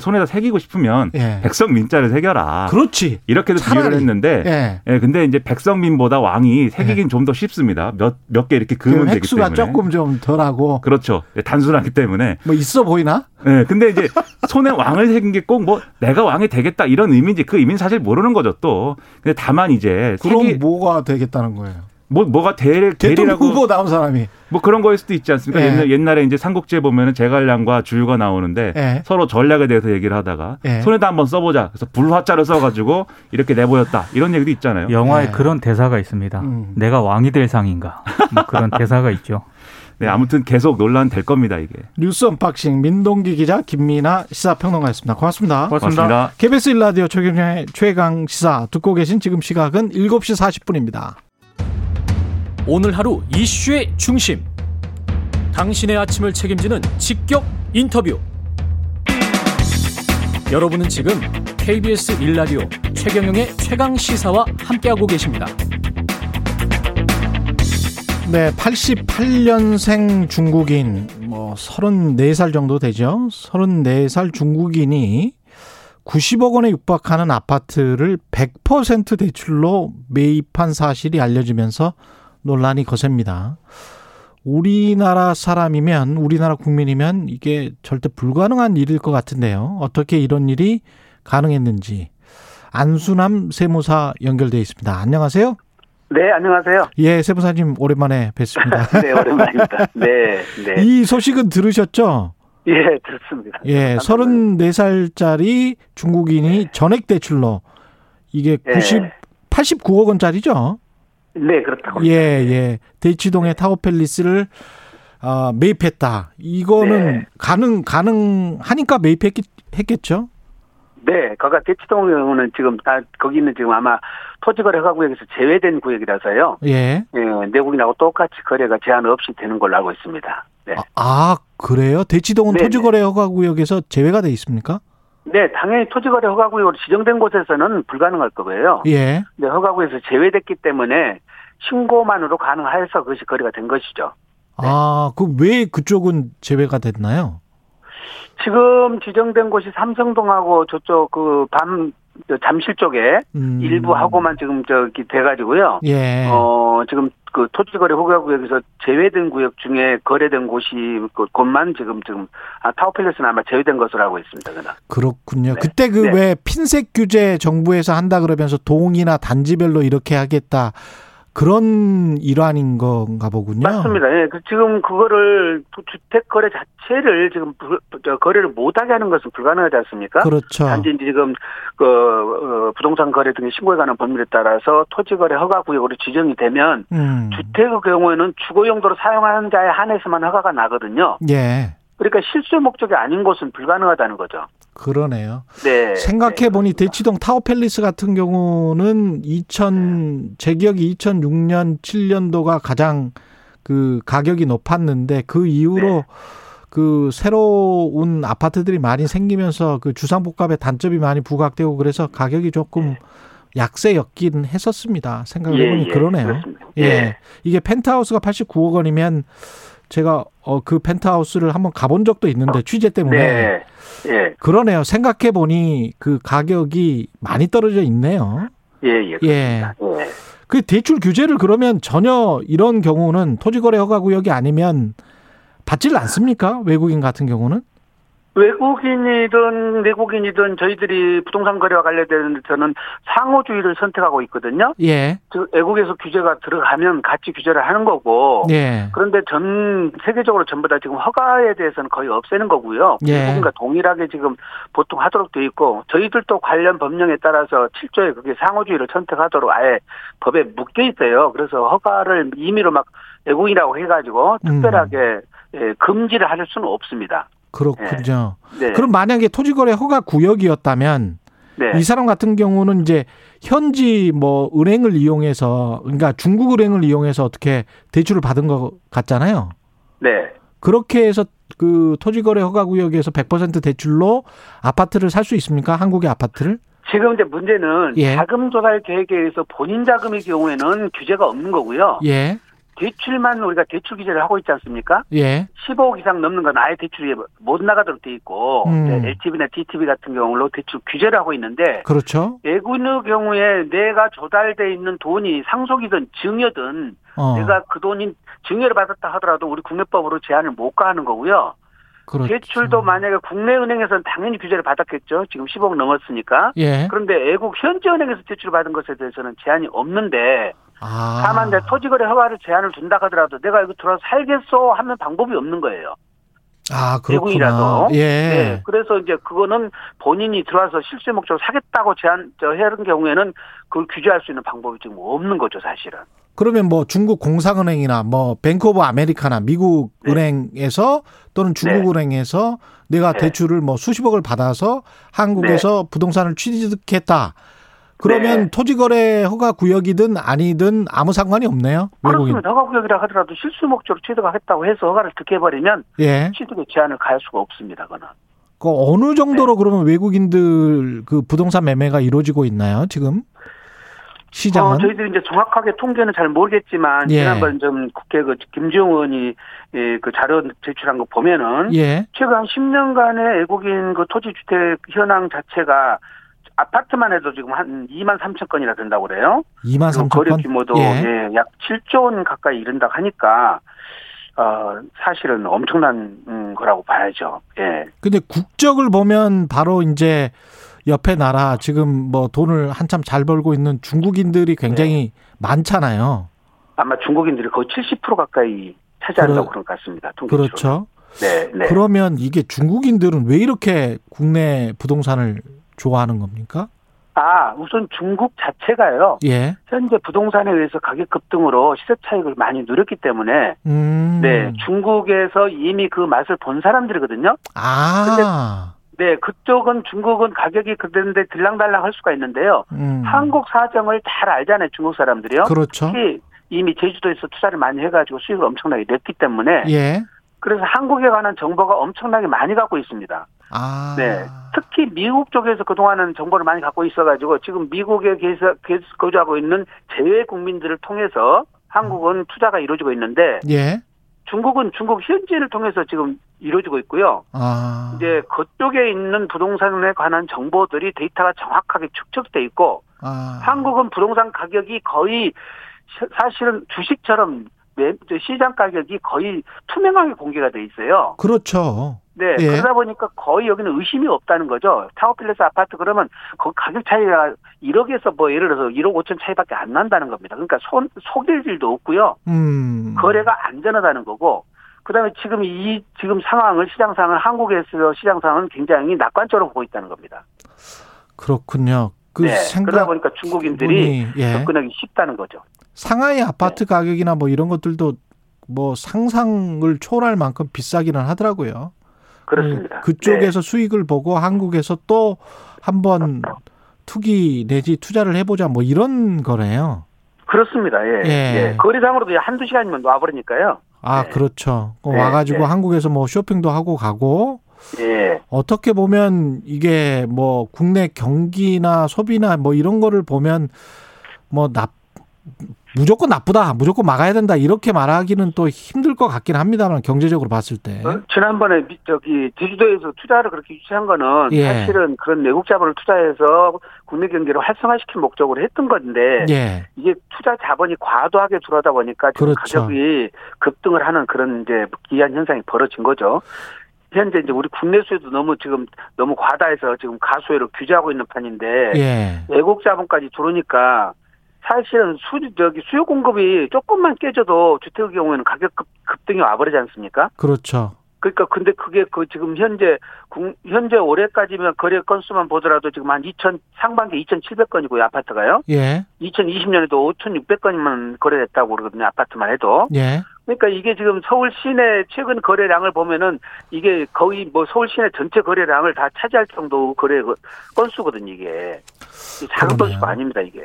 손에다 새기고 싶으면 예. 백성민자를 새겨라. 그렇지. 이렇게 도 비유를 했는데 예. 예. 근데 이제 백성민보다 왕이 새기긴 예. 좀더 쉽습니다. 몇 몇 개 이렇게 그으면 그 되기 때문에. 횟수가 조금 좀 덜하고. 그렇죠. 단순하기 때문에. 뭐 있어 보이나? 네. 근데 이제 손에 왕 왕을 새긴 게 꼭 뭐 내가 왕이 되겠다 이런 의미인지 그 의미는 사실 모르는 거죠 또. 근데 다만 이제 그럼 세계 뭐가 되겠다는 거예요? 뭐 뭐가 대 대통령 대리라고 후보 나온 사람이. 뭐 그런 거일 수도 있지 않습니까? 예. 옛날, 옛날에 이제 삼국지에 보면은 제갈량과 주유가 나오는데 예. 서로 전략에 대해서 얘기를 하다가 예. 손에다 한번 써보자. 그래서 불화자를 써가지고 이렇게 내보였다. 이런 얘기도 있잖아요. 영화에 네. 그런 대사가 있습니다. 음. 내가 왕이 될 상인가? 뭐 그런 대사가 있죠. 네, 아무튼 계속 논란 될 겁니다 이게. 뉴스 unboxing 민동기 기자 김민아 시사평론가였습니다. 고맙습니다. 고맙습니다. 고맙습니다. KBS 일라디오 최경영의 최강 시사 듣고 계신 지금 시각은 7시 40분입니다. 오늘 하루 이슈의 중심. 당신의 아침을 책임지는 직격 인터뷰. 여러분은 지금 KBS 일라디오 최경영의 최강 시사와 함께하고 계십니다. 네, 88년생 중국인 뭐 34살 정도 되죠. 34살 중국인이 90억 원에 육박하는 아파트를 100% 대출로 매입한 사실이 알려지면서 논란이 거셉니다. 우리나라 사람이면 우리나라 국민이면 이게 절대 불가능한 일일 것 같은데요. 어떻게 이런 일이 가능했는지 안수남 세무사 연결돼 있습니다. 안녕하세요. 네, 안녕하세요. 예, 세무사님 오랜만에 뵙습니다. 네, 오랜만입니다. 네, 네. 이 소식은 들으셨죠? 예, 들었습니다. 예, 34살짜리 중국인이 전액 대출로 이게 예. 90 89억 원짜리죠? 네, 그렇다고. 예, 예. 대치동의 타워팰리스를 아, 매입했다. 이거는 네. 가능 가능하니까 매입했겠죠? 네, 거가 대치동은 지금 아, 거기는 지금 아마 토지거래 허가구역에서 제외된 구역이라서요. 예. 예, 내국인하고 똑같이 거래가 제한 없이 되는 걸로 알고 있습니다. 네. 아, 아, 그래요? 대치동은 네네. 토지거래 허가 구역에서 제외가 돼 있습니까? 네, 당연히 토지거래 허가구역으로 지정된 곳에서는 불가능할 거고요. 예. 네, 허가구에서 제외됐기 때문에 신고만으로 가능해서 그것이 거래가 된 것이죠. 아, 그왜 그쪽은 제외가 됐나요? 지금 지정된 곳이 삼성동하고 저쪽 그 밤 잠실 쪽에 음. 일부 하고만 지금 저기 돼가지고요. 예. 어 지금 그 토지거래 허가구역에서 제외된 구역 중에 거래된 곳이 그 곳만 지금 지금 아, 타워팰리스는 아마 제외된 것으로 알고 있습니다. 그는. 그렇군요. 네. 그때 그 네. 왜 핀셋 규제 정부에서 한다 그러면서 동이나 단지별로 이렇게 하겠다. 그런 일환인 건가 보군요. 맞습니다. 예, 그 지금 그거를 주택 거래 자체를 지금 불- 저 거래를 못하게 하는 것은 불가능하지 않습니까? 그렇죠. 단지 지금 그 어, 부동산 거래 등의 신고에 관한 법률에 따라서 토지 거래 허가 구역으로 지정이 되면 음. 주택의 경우에는 주거 용도로 사용하는 자에 한해서만 허가가 나거든요. 예. 그러니까 실수 목적이 아닌 곳은 불가능하다는 거죠. 그러네요. 네. 생각해 보니 네, 대치동 타워 팰리스 같은 경우는 2000제 기억이 2006년 7년도가 가장 그 가격이 높았는데 그 이후로 네. 그 새로운 아파트들이 많이 생기면서 그 주상복합의 단점이 많이 부각되고 그래서 가격이 조금 약세였긴 했었습니다. 생각해 예, 보니 예, 그러네요. 그렇습니다. 예. 예. 이게 펜트하우스가 89억 원이면 제가 어 그 펜트하우스를 한번 가본 적도 있는데 취재 때문에 네. 예. 그러네요. 생각해 보니 그 가격이 많이 떨어져 있네요. 예, 예. 예. 예. 그 대출 규제를 그러면 전혀 이런 경우는 토지거래 허가구역이 아니면 받지를 않습니까? 외국인 같은 경우는? 외국인이든 내국인이든 저희들이 부동산 거래와 관련돼서는 상호주의를 선택하고 있거든요. 예. 즉 외국에서 규제가 들어가면 같이 규제를 하는 거고. 예. 그런데 전 세계적으로 전부 다 지금 허가에 대해서는 거의 없애는 거고요. 예. 외국인과 동일하게 지금 보통 하도록 돼 있고 저희들도 관련 법령에 따라서 7조에 그게 상호주의를 선택하도록 아예 법에 묶여 있어요. 그래서 허가를 임의로 막 외국인이라고 해가지고 음. 특별하게 예, 금지를 할 수는 없습니다. 그렇군요. 네. 그럼 만약에 토지거래 허가 구역이었다면 네. 이 사람 같은 경우는 이제 현지 뭐 은행을 이용해서 그러니까 중국 은행을 이용해서 어떻게 대출을 받은 것 같잖아요. 네. 그렇게 해서 그 토지거래 허가 구역에서 100% 대출로 아파트를 살 수 있습니까? 한국의 아파트를? 지금 이제 문제는 예. 자금 조달 계획에 의해서 본인 자금의 경우에는 규제가 없는 거고요. 예, 대출만 우리가 대출 규제를 하고 있지 않습니까? 예, 15억 이상 넘는 건 아예 대출이 못 나가도록 돼 있고 음. LTV나 DTV 같은 경우로 대출 규제를 하고 있는데 그렇죠. 외국인의 경우에 내가 조달돼 있는 돈이 상속이든 증여든 어, 내가 그 돈이 증여를 받았다 하더라도 우리 국내법으로 제한을 못 가하는 거고요. 그렇죠. 대출도 만약에 국내 은행에서는 당연히 규제를 받았겠죠. 지금 10억 넘었으니까. 예. 그런데 외국 현지 은행에서 대출을 받은 것에 대해서는 제한이 없는데 아. 다만 내 토지거래 허가를 제한을 준다 하더라도 내가 이거 들어서 살겠어 하면 방법이 없는 거예요. 아, 그렇구나. 예. 네, 그래서 이제 그거는 본인이 들어와서 실수 목적으로 사겠다고 제한 저 해는 경우에는 그걸 규제할 수 있는 방법이 지금 없는 거죠, 사실은. 그러면 뭐 중국 공상은행이나 뭐 Bank of America나 미국 네. 은행에서 또는 중국 은행에서 내가 네. 대출을 뭐 수십억을 받아서 한국에서 부동산을 취득했다. 그러면 네. 토지거래 허가 구역이든 아니든 아무 상관이 없네요. 외국인. 그렇습니다. 허가 구역이라 하더라도 실수요 목적으로 취득하겠다고 해서 허가를 득해버리면 예. 취득의 제한을 가할 수가 없습니다, 그거는. 그 어느 정도로 네. 그러면 외국인들 그 부동산 매매가 이루어지고 있나요, 지금? 시장은? 어, 저희들이 이제 정확하게 통계는 잘 모르겠지만 예. 지난번 좀 국회 그 김지용 의원이 예, 그 자료 제출한 거 보면은 예. 최근 한 10년간의 외국인 그 토지 주택 현황 자체가 아파트만 해도 지금 한 2만 3천 건이나 된다고 그래요. 2만 그리고 3천 거래 건. 규모도 예. 예, 약 7조 원 가까이 이른다고 하니까 어, 사실은 엄청난 음, 거라고 봐야죠. 예. 근데 국적을 보면 바로 이제 옆에 나라 지금 뭐 돈을 한참 잘 벌고 있는 중국인들이 굉장히 많잖아요. 아마 중국인들이 거의 70% 가까이 차지한다고 그러- 그런 것 같습니다. 통계적으로. 그렇죠. 네, 네. 그러면 이게 중국인들은 왜 이렇게 국내 부동산을 좋아하는 겁니까? 아, 우선 중국 자체가요. 예. 현재 부동산에 의해서 가격 급등으로 시세 차익을 많이 누렸기 때문에 음. 네, 중국에서 이미 그 맛을 본 사람들이거든요. 아. 네, 그쪽은 중국은 가격이 그런데 들랑달랑 할 수가 있는데요. 음. 한국 사정을 잘 알잖아요, 중국 사람들이요. 그렇죠. 특히 이미 제주도에서 투자를 많이 해 가지고 수익을 엄청나게 냈기 때문에 예. 그래서 한국에 관한 정보가 엄청나게 많이 갖고 있습니다. 아. 네. 특히 미국 쪽에서 그동안은 정보를 많이 갖고 있어가지고 지금 미국에 계속 거주하고 있는 재외 국민들을 통해서 한국은 투자가 이루어지고 있는데 예. 중국은 중국 현지인을 통해서 지금 이루어지고 있고요. 아. 이제 그쪽에 있는 부동산에 관한 정보들이 데이터가 정확하게 축적돼 있고 아. 한국은 부동산 가격이 거의 시- 사실은 주식처럼 매- 시장 가격이 거의 투명하게 공개가 돼 있어요. 그렇죠. 네, 예. 그러다 보니까 거의 여기는 의심이 없다는 거죠. 타워팰리스 아파트 그러면 그 가격 차이가 1억에서 뭐 예를 들어서 1억 5천 차이밖에 안 난다는 겁니다. 그러니까 손, 속일 일도 없고요. 음. 거래가 안전하다는 거고, 그 다음에 지금 이, 지금 상황을, 시장 상황을 한국에서 시장 상황은 굉장히 낙관적으로 보고 있다는 겁니다. 그렇군요. 그 네, 그러다 보니까 중국인들이 예. 접근하기 쉽다는 거죠. 상하이 아파트 네. 가격이나 뭐 이런 것들도 뭐 상상을 초월할 만큼 비싸기는 하더라고요. 그렇습니다. 음, 그쪽에서 수익을 보고 한국에서 또 한번 투기 내지 투자를 해보자 뭐 이런 거네요. 네, 그렇습니다. 예. 예. 예. 거리상으로도 한두 시간이면 놔버리니까요. 아 네. 그렇죠. 어, 네, 와가지고 네. 한국에서 뭐 쇼핑도 하고 가고 예. 어떻게 보면 이게 뭐 국내 경기나 소비나 뭐 이런 거를 보면 뭐 나, 무조건 나쁘다, 무조건 막아야 된다 이렇게 말하기는 또 힘들 것 같긴 합니다만 경제적으로 봤을 때. 어, 지난번에 미- 저기 제주도에서 투자를 그렇게 유치한 거는 예. 사실은 그런 외국 자본을 투자해서 국내 경기를 활성화시킬 목적으로 했던 건데 예, 이게 투자 자본이 과도하게 들어오다 보니까 지금 그렇죠. 가격이 급등을 하는 그런 이제 기이한 현상이 벌어진 거죠. 현재 이제 우리 국내 수요도 너무 지금 너무 과다해서 지금 가수요를 규제하고 있는 판인데 예, 외국 자본까지 들어오니까 사실은 수 저기 수요 공급이 조금만 깨져도 주택의 경우에는 가격 급, 급등이 와버리지 않습니까? 그렇죠. 그러니까 근데 그게 그 지금 현재 국- 현재 올해까지면 거래 건수만 보더라도 지금 한 2천 상반기 2,700건이고요 아파트가요. 예, 2020년에도 5,600건이면 거래됐다고 그러거든요 아파트만 해도. 예, 그러니까 이게 지금 서울 시내 최근 거래량을 보면은 이게 거의 뭐 서울 시내 전체 거래량을 다 차지할 정도 거래 그 건수거든요 이게. 이 작은. 건수가 아닙니다 이게.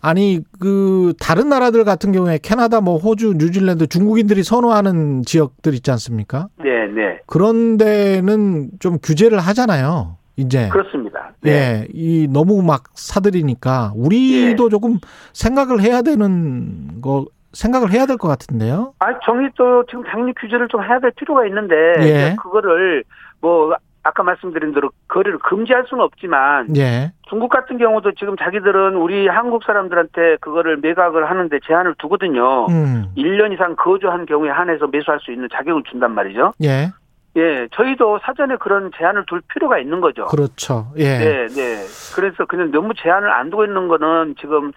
아니 그 다른 나라들 같은 경우에 캐나다, 뭐 호주, 뉴질랜드 중국인들이 선호하는 지역들 있지 않습니까? 네, 네. 그런 데는 좀 규제를 하잖아요. 이제. 그렇습니다. 네. 예, 이 너무 막 사들이니까 우리도 조금 생각을 해야 되는 거 생각을 해야 될 것 같은데요. 아, 정의도 지금 당연히 규제를 좀 해야 될 필요가 있는데 예. 그거를 뭐 아까 말씀드린 대로 거래를 금지할 수는 없지만 예, 중국 같은 경우도 지금 자기들은 우리 한국 사람들한테 그거를 매각을 하는데 제한을 두거든요. 음, 1년 이상 거주한 경우에 한해서 매수할 수 있는 자격을 준단 말이죠. 예, 예, 저희도 사전에 그런 제한을 둘 필요가 있는 거죠. 그렇죠. 예. 네, 네. 그래서 그냥 너무 제한을 안 두고 있는 거는 지금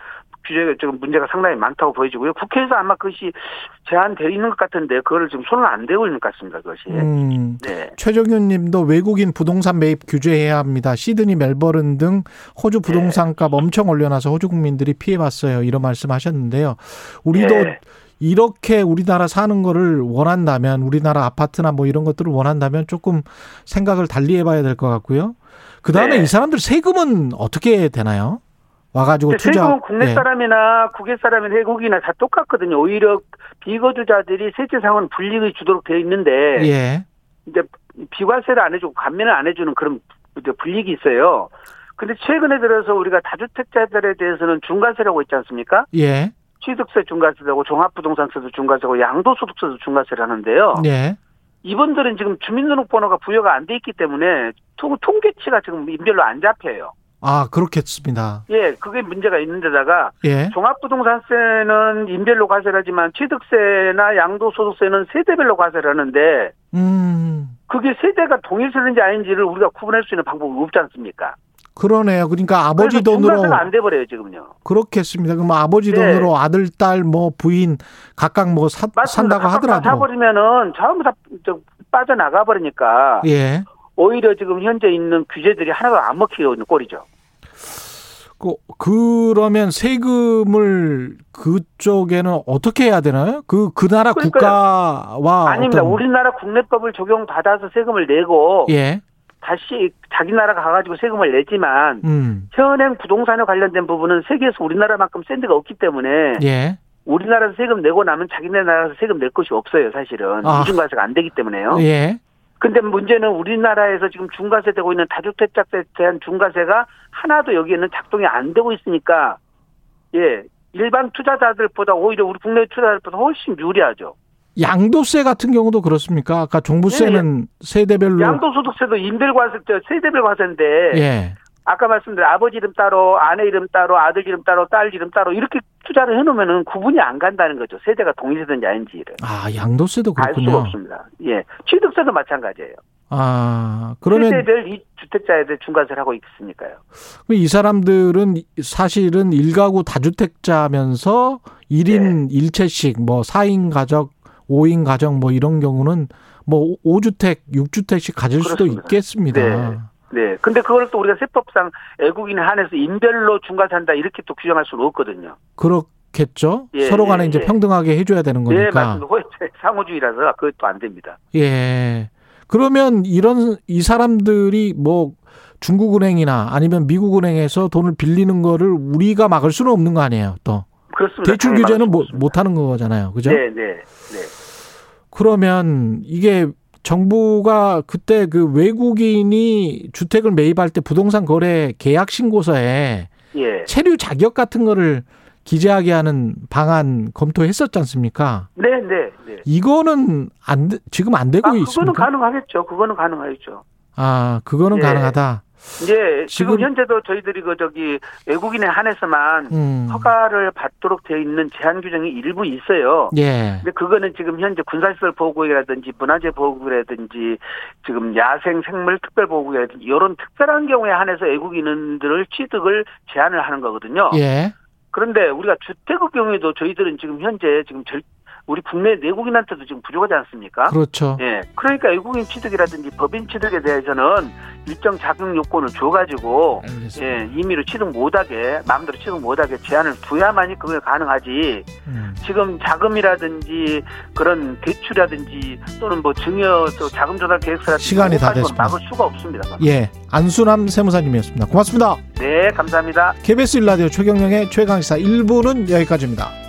규제가 지금 문제가 상당히 많다고 보여지고요. 국회에서 아마 그것이 제한되어 있는 것 같은데 그거를 지금 손을 안 대고 있는 것 같습니다. 그것이. 음, 네. 최정윤 님도 외국인 부동산 매입 규제해야 합니다. 시드니, 멜버른 등 호주 부동산 값 엄청 올려놔서 호주 국민들이 피해봤어요. 이런 말씀 하셨는데요. 우리도 네. 이렇게 우리나라 사는 거를 원한다면 우리나라 아파트나 뭐 이런 것들을 원한다면 조금 생각을 달리 해봐야 될 것 같고요. 그 다음에 네. 이 사람들 세금은 어떻게 되나요? 와가지고 투자. 세금은 국내 예. 사람이나 국외 사람이나 외국이나 다 똑같거든요. 오히려 비거주자들이 세제상은 불이익이 주도록 되어 있는데 예. 이제 비과세를 안 해주고 감면을 안 해주는 그런 이제 불이익이 있어요. 근데 최근에 들어서 우리가 다주택자들에 대해서는 중과세라고 있지 않습니까? 예. 취득세 중과세라고 종합부동산세도 중과세고 양도소득세도 중과세를 하는데요. 예. 이분들은 지금 주민등록번호가 부여가 안 돼 있기 때문에 통, 통계치가 지금 인별로 안 잡혀요. 아, 그렇겠습니다. 예, 그게 문제가 있는데다가 예. 종합부동산세는 인별로 과세를 하지만 취득세나 양도소득세는 세대별로 과세를 하는데 음. 그게 세대가 동일세인지 아닌지를 우리가 구분할 수 있는 방법이 없지 않습니까? 그러네요. 그러니까 아버지 돈으로 안 돼버려요 지금요. 그렇겠습니다. 그럼 아버지 네. 돈으로 아들, 딸, 뭐 부인 각각 뭐 사. 산다고 하더라도 사버리면은 전부 다 저- 빠져나가 버리니까 예. 오히려 지금 현재 있는 규제들이 하나도 안 먹히고 있는 꼴이죠. 그 그러면 세금을 그쪽에는 어떻게 해야 되나요? 그 그 나라 그러니까요. 국가와 아닙니다. 어떤 우리나라 국내법을 적용받아서 세금을 내고 예. 다시 자기 나라 가 가가지고 세금을 내지만 음. 현행 부동산에 관련된 부분은 세계에서 우리나라만큼 센 데가 없기 때문에 예. 우리나라에서 세금 내고 나면 자기네 나라에서 세금 낼 것이 없어요, 사실은. 아. 이중과세가 안 되기 때문에요. 예. 근데 문제는 우리나라에서 지금 중과세 되고 있는 다주택자세에 대한 중과세가 하나도 여기에는 작동이 안 되고 있으니까, 예, 일반 투자자들보다 오히려 우리 국내 투자자들보다 훨씬 유리하죠. 양도세 같은 경우도 그렇습니까? 아까 종부세는 세대별로 예, 양도소득세도 인별과세, 저 세대별 과세인데, 예. 아까 말씀드린 아버지 이름 따로, 아내 이름 따로, 아들 이름 따로, 딸 이름 따로 이렇게 투자를 해놓으면은 구분이 안 간다는 거죠. 세대가 동일세든지 아닌지를. 아, 양도세도 그렇군요. 없습니다. 예. 취득세도 마찬가지예요. 아, 그러면 세대별 이 주택자에 대해 중과세를 하고 있으니까요. 이 사람들은 사실은 일가구 다주택자면서 1인 네. 일채씩뭐 4인 가족, 5인 가정 뭐 이런 경우는 뭐 5주택, 6주택씩 가질 수도 그렇습니다. 있겠습니다. 네. 네. 근데 그걸 또 우리가 세법상 애국인에 한해서 인별로 중과세한다 이렇게 또 규정할 수는 없거든요. 그렇겠죠? 예, 서로 간에 예, 이제 예. 평등하게 해줘야 되는 네, 거니까. 맞습니다. 호혜- 상호주의라서 그것도 안 됩니다. 예. 그러면 이런 이 사람들이 뭐 중국은행이나 아니면 미국은행에서 돈을 빌리는 거를 우리가 막을 수는 없는 거 아니에요, 또. 그렇습니다. 대출 규제는 못, 없습니다. 못 하는 거잖아요. 그죠? 네, 네, 네. 그러면 이게 정부가 그때 그 외국인이 주택을 매입할 때 부동산 거래 계약 신고서에 예. 체류 자격 같은 거를 기재하게 하는 방안 검토했었지 않습니까? 네, 네, 네. 이거는 안 돼- 지금 안 되고 아, 그거는 있습니까? 가능하겠죠. 그거는 가능하겠죠. 아, 그거는 예. 가능하다. 이제 지금, 지금- 현재도 저희들이 그 저기 외국인에 한해서만 음. 허가를 받도록 되어 있는 제한 규정이 일부 있어요. 예. 근데 그거는 지금 현재 군사시설 보호구역이라든지 문화재 보호구역이라든지 지금 야생 생물 특별 보호구역이라든지 이런 특별한 경우에 한해서 외국인들을 취득을 제한을 하는 거거든요. 예. 그런데 우리가 주택의 경우에도 저희들은 지금 현재 지금 절, 우리 국내 내국인한테도 지금 부족하지 않습니까? 그렇죠. 예. 그러니까 외국인 취득이라든지 법인 취득에 대해서는 일정 자격 요건을 줘가지고 알겠습니다. 예, 임의로 취득 못하게 마음대로 취득 못하게 제한을 둬야만이 그게 가능하지. 음. 지금 자금이라든지 그런 대출이라든지 또는 뭐 증여 또 자금 조달 계획서라든지 시간이 다 됐습니다. 막을 수가 없습니다. 예. 안순남 세무사님이었습니다. 고맙습니다. 네, 감사합니다. KBS 일라디오 최경영의 최강시사 1부는 여기까지입니다.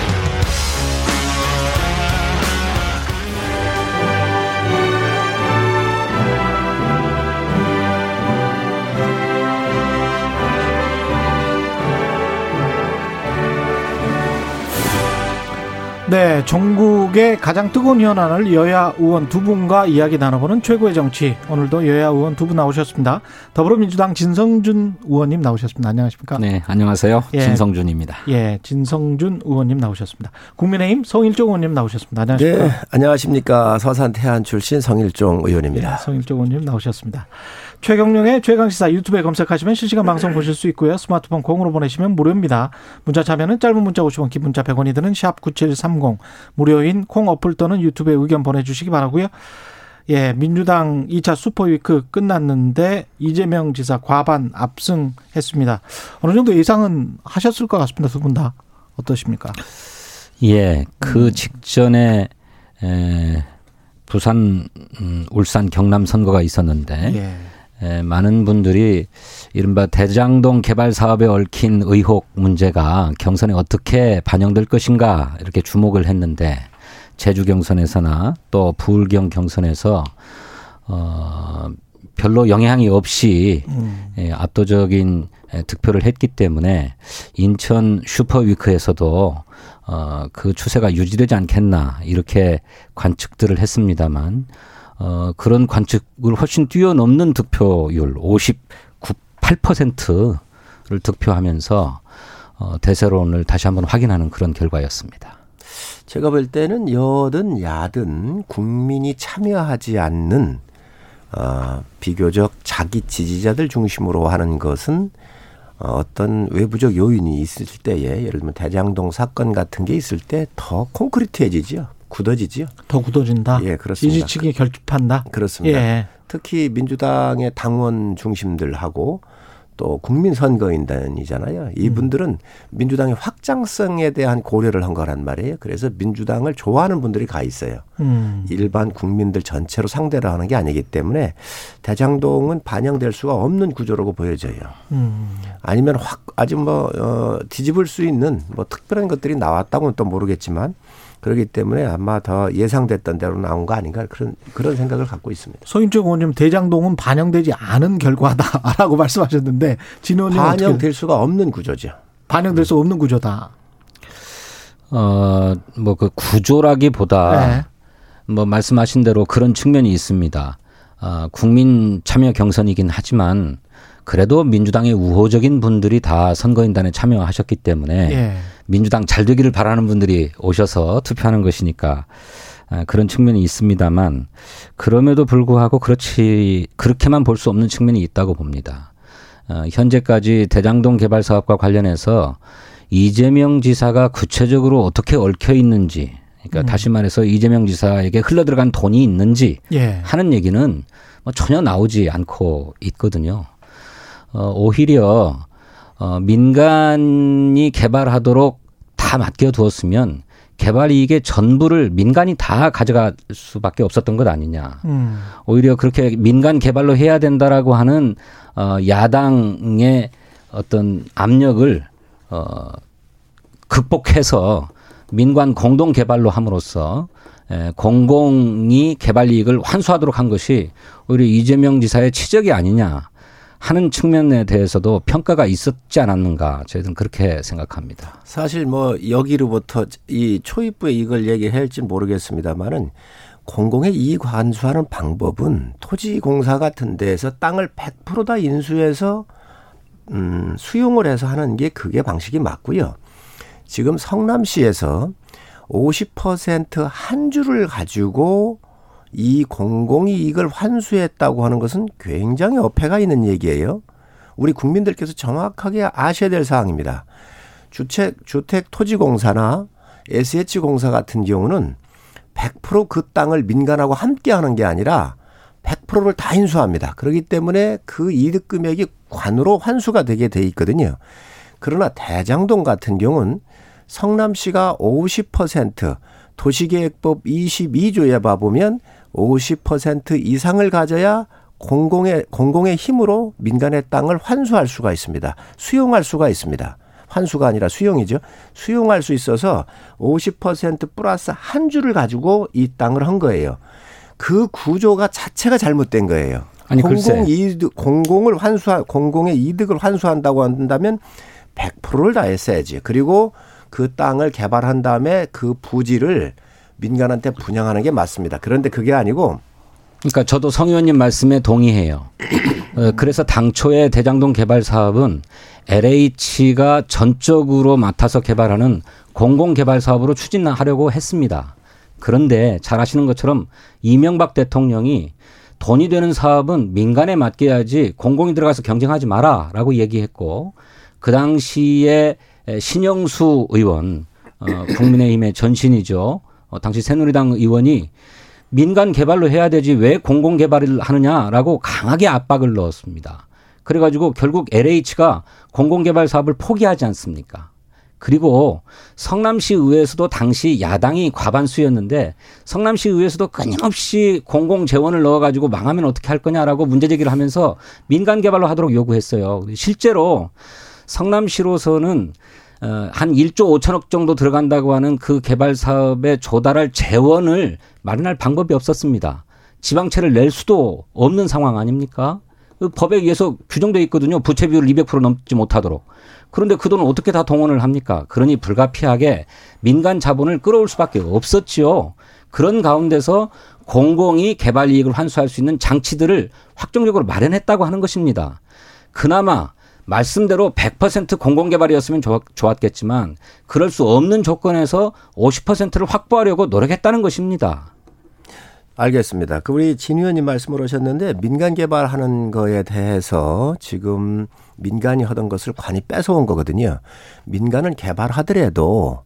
네, 전국의 가장 뜨거운 현안을 여야 의원 두 분과 이야기 나눠보는 최고의 정치. 오늘도 여야 의원 두 분 나오셨습니다. 더불어민주당 진성준 의원님 나오셨습니다. 안녕하십니까? 네, 안녕하세요. 예. 진성준입니다. 예, 진성준 의원님 나오셨습니다. 국민의힘 성일종 의원님 나오셨습니다. 안녕하십니까? 네, 안녕하십니까. 서산 태안 출신 성일종 의원입니다. 예, 성일종 의원님 나오셨습니다. 최경령의 최강시사 유튜브에 검색하시면 실시간 방송 보실 수 있고요. 스마트폰 공으로 보내시면 무료입니다. 문자 참여는 짧은 문자 50원, 긴 문자 100원이 드는 샵 9730 무료인 콩 어플 또는 유튜브에 의견 보내주시기 바라고요. 예, 민주당 2차 super week 끝났는데 이재명 지사 과반 압승했습니다. 어느 정도 예상은 하셨을 것 같습니다. 두 분 다. 어떠십니까? 예, 그 직전에 에, 부산, 음, 울산, 경남 선거가 있었는데 예. 에, 많은 분들이 이른바 대장동 개발 사업에 얽힌 의혹 문제가 경선에 어떻게 반영될 것인가 이렇게 주목을 했는데 제주 경선에서나 또 부울경 경선에서 어 별로 영향이 없이 예, 압도적인 예, 득표를 했기 때문에 인천 슈퍼위크에서도 어, 그 추세가 유지되지 않겠나 이렇게 관측들을 했습니다만 어, 그런 관측을 훨씬 뛰어넘는 득표율 59.8%를 득표하면서 어, 대세론을 다시 한번 확인하는 그런 결과였습니다. 제가 볼 때는 여든 야든 국민이 참여하지 않는 어, 비교적 자기 지지자들 중심으로 하는 것은 어, 어떤 외부적 요인이 있을 때에 예를 들면 대장동 사건 같은 게 있을 때 더 콘크리트해지지요. 굳어지지요. 더 굳어지잖아. 예, 그렇습니다. 지지층이 결집한다. 그렇습니다. 예. 특히 민주당의 당원 중심들하고 또 국민 선거인단이잖아요. 이분들은 민주당의 확장성에 대한 고려를 한 거란 말이에요. 그래서 민주당을 좋아하는 분들이 가 있어요. 음. 일반 국민들 전체로 상대를 하는 게 아니기 때문에 대장동은 반영될 수가 없는 구조라고 보여져요. 음. 아니면 확 아주 뭐 어, 뒤집을 수 있는 뭐 특별한 것들이 나왔다고는 또 모르겠지만 그렇기 때문에 아마 더 예상됐던 대로 나온 거 아닌가 그런 그런 생각을 갖고 있습니다. 서인철 의원님 대장동은 반영되지 않은 결과다라고 말씀하셨는데 진 의원님 반영될 수가 없는 구조죠. 반영될 수 없는 구조다. 어, 뭐 그 구조라기보다 네. 뭐 말씀하신 대로 그런 측면이 있습니다. 아, 국민 참여 경선이긴 하지만 그래도 민주당의 우호적인 분들이 다 선거인단에 참여하셨기 때문에 예. 민주당 잘 되기를 바라는 분들이 오셔서 투표하는 것이니까 아, 그런 측면이 있습니다만 그럼에도 불구하고 그렇지 그렇게만 볼 수 없는 측면이 있다고 봅니다. 어, 현재까지 대장동 개발 사업과 관련해서 이재명 지사가 구체적으로 어떻게 얽혀 있는지 그러니까 다시 말해서 이재명 지사에게 흘러들어간 돈이 있는지 예. 하는 얘기는 뭐 전혀 나오지 않고 있거든요. 어, 오히려 어, 민간이 개발하도록 다 맡겨두었으면 개발 이익의 전부를 민간이 다 가져갈 수밖에 없었던 것 아니냐. 음. 오히려 그렇게 민간 개발로 해야 된다라고 하는 어, 야당의 어떤 압력을 어, 극복해서 민관 공동 개발로 함으로써 에, 공공이 개발 이익을 환수하도록 한 것이 오히려 이재명 지사의 치적이 아니냐 하는 측면에 대해서도 평가가 있었지 않았는가 저희들은 그렇게 생각합니다. 사실 뭐 여기로부터 이 초입부에 이걸 얘기해야 할지 모르겠습니다만은 공공의 이익 환수하는 방법은 토지공사 같은 데에서 땅을 100%다 인수해서 음, 수용을 해서 하는 게 그게 방식이 맞고요. 지금 성남시에서 50%한 주를 가지고 이 공공이익을 환수했다고 하는 것은 굉장히 어폐가 있는 얘기예요. 우리 국민들께서 정확하게 아셔야 될 사항입니다. 주택, 주택 토지공사나 SH공사 같은 경우는 100%그 땅을 민간하고 함께 하는 게 아니라 100%를 다 인수합니다. 그렇기 때문에 그 이득 금액이 관으로 환수가 되게 돼 있거든요. 그러나 대장동 같은 경우는 성남시가 50% 도시계획법 22조에 봐보면 50% 이상을 가져야 공공의 공공의 힘으로 민간의 땅을 환수할 수가 있습니다. 수용할 수가 있습니다. 환수가 아니라 수용이죠. 수용할 수 있어서 50% 플러스 한 주를 가지고 이 땅을 한 거예요. 그 구조가 자체가 잘못된 거예요. 아니. 공공 이득 공공을 환수한 공공의 이득을 환수한다고 한다면 100%를 다 했어야지. 그리고 그 땅을 개발한 다음에 그 부지를 민간한테 분양하는 게 맞습니다. 그런데 그게 아니고 그러니까 저도 성 의원님 말씀에 동의해요. 어, 그래서 당초에 대장동 개발 사업은 LH가 전적으로 맡아서 개발하는 공공 개발 사업으로 추진하려고 했습니다. 그런데 잘 아시는 것처럼 이명박 대통령이 돈이 되는 사업은 민간에 맡겨야지 공공이 들어가서 경쟁하지 마라라고 얘기했고 그 당시에 신영수 의원 어, 국민의힘의 전신이죠. 어, 당시 새누리당 의원이 민간 개발로 해야 되지 왜 공공 개발을 하느냐라고 강하게 압박을 넣었습니다. 그래가지고 결국 LH가 공공 개발 사업을 포기하지 않습니까? 그리고 성남시 의회에서도 당시 야당이 과반수였는데 성남시 의회에서도 끊임없이 공공 재원을 넣어가지고 망하면 어떻게 할 거냐라고 문제 제기를 하면서 민간 개발로 하도록 요구했어요. 실제로 성남시로서는 어, 한 1조 5천억 정도 들어간다고 하는 그 개발 사업에 조달할 재원을 마련할 방법이 없었습니다. 지방채를 낼 수도 없는 상황 아닙니까? 그 법에 의해서 규정돼 있거든요. 부채 비율 200% 넘지 못하도록. 그런데 그 돈을 어떻게 다 동원을 합니까? 그러니 불가피하게 민간 자본을 끌어올 수밖에 없었지요. 그런 가운데서 공공이 개발 이익을 환수할 수 있는 장치들을 확정적으로 마련했다고 하는 것입니다. 그나마 말씀대로 100% 공공개발이었으면 좋았 겠지만 그럴 수 없는 조건에서 50%를 확보하려고 노력했다는 것입니다. 알겠습니다. 그 우리 진 의원님 말씀을 하셨는데 민간 개발하는 거에 대해서 지금 민간이 하던 것을 관이 뺏어온 거거든요. 민간은 개발하더라도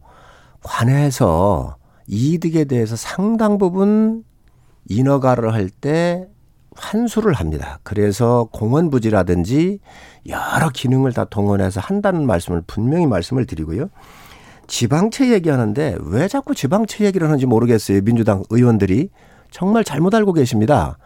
관에서 이득에 대해서 상당 부분 인허가를 할 때 환수를 합니다. 그래서 공원 부지라든지 여러 기능을 다 동원해서 한다는 말씀을 분명히 말씀을 드리고요. 지방채 얘기하는데 왜 자꾸 지방채 얘기를 하는지 모르겠어요. 민주당 의원들이 정말 잘못 알고 계십니다.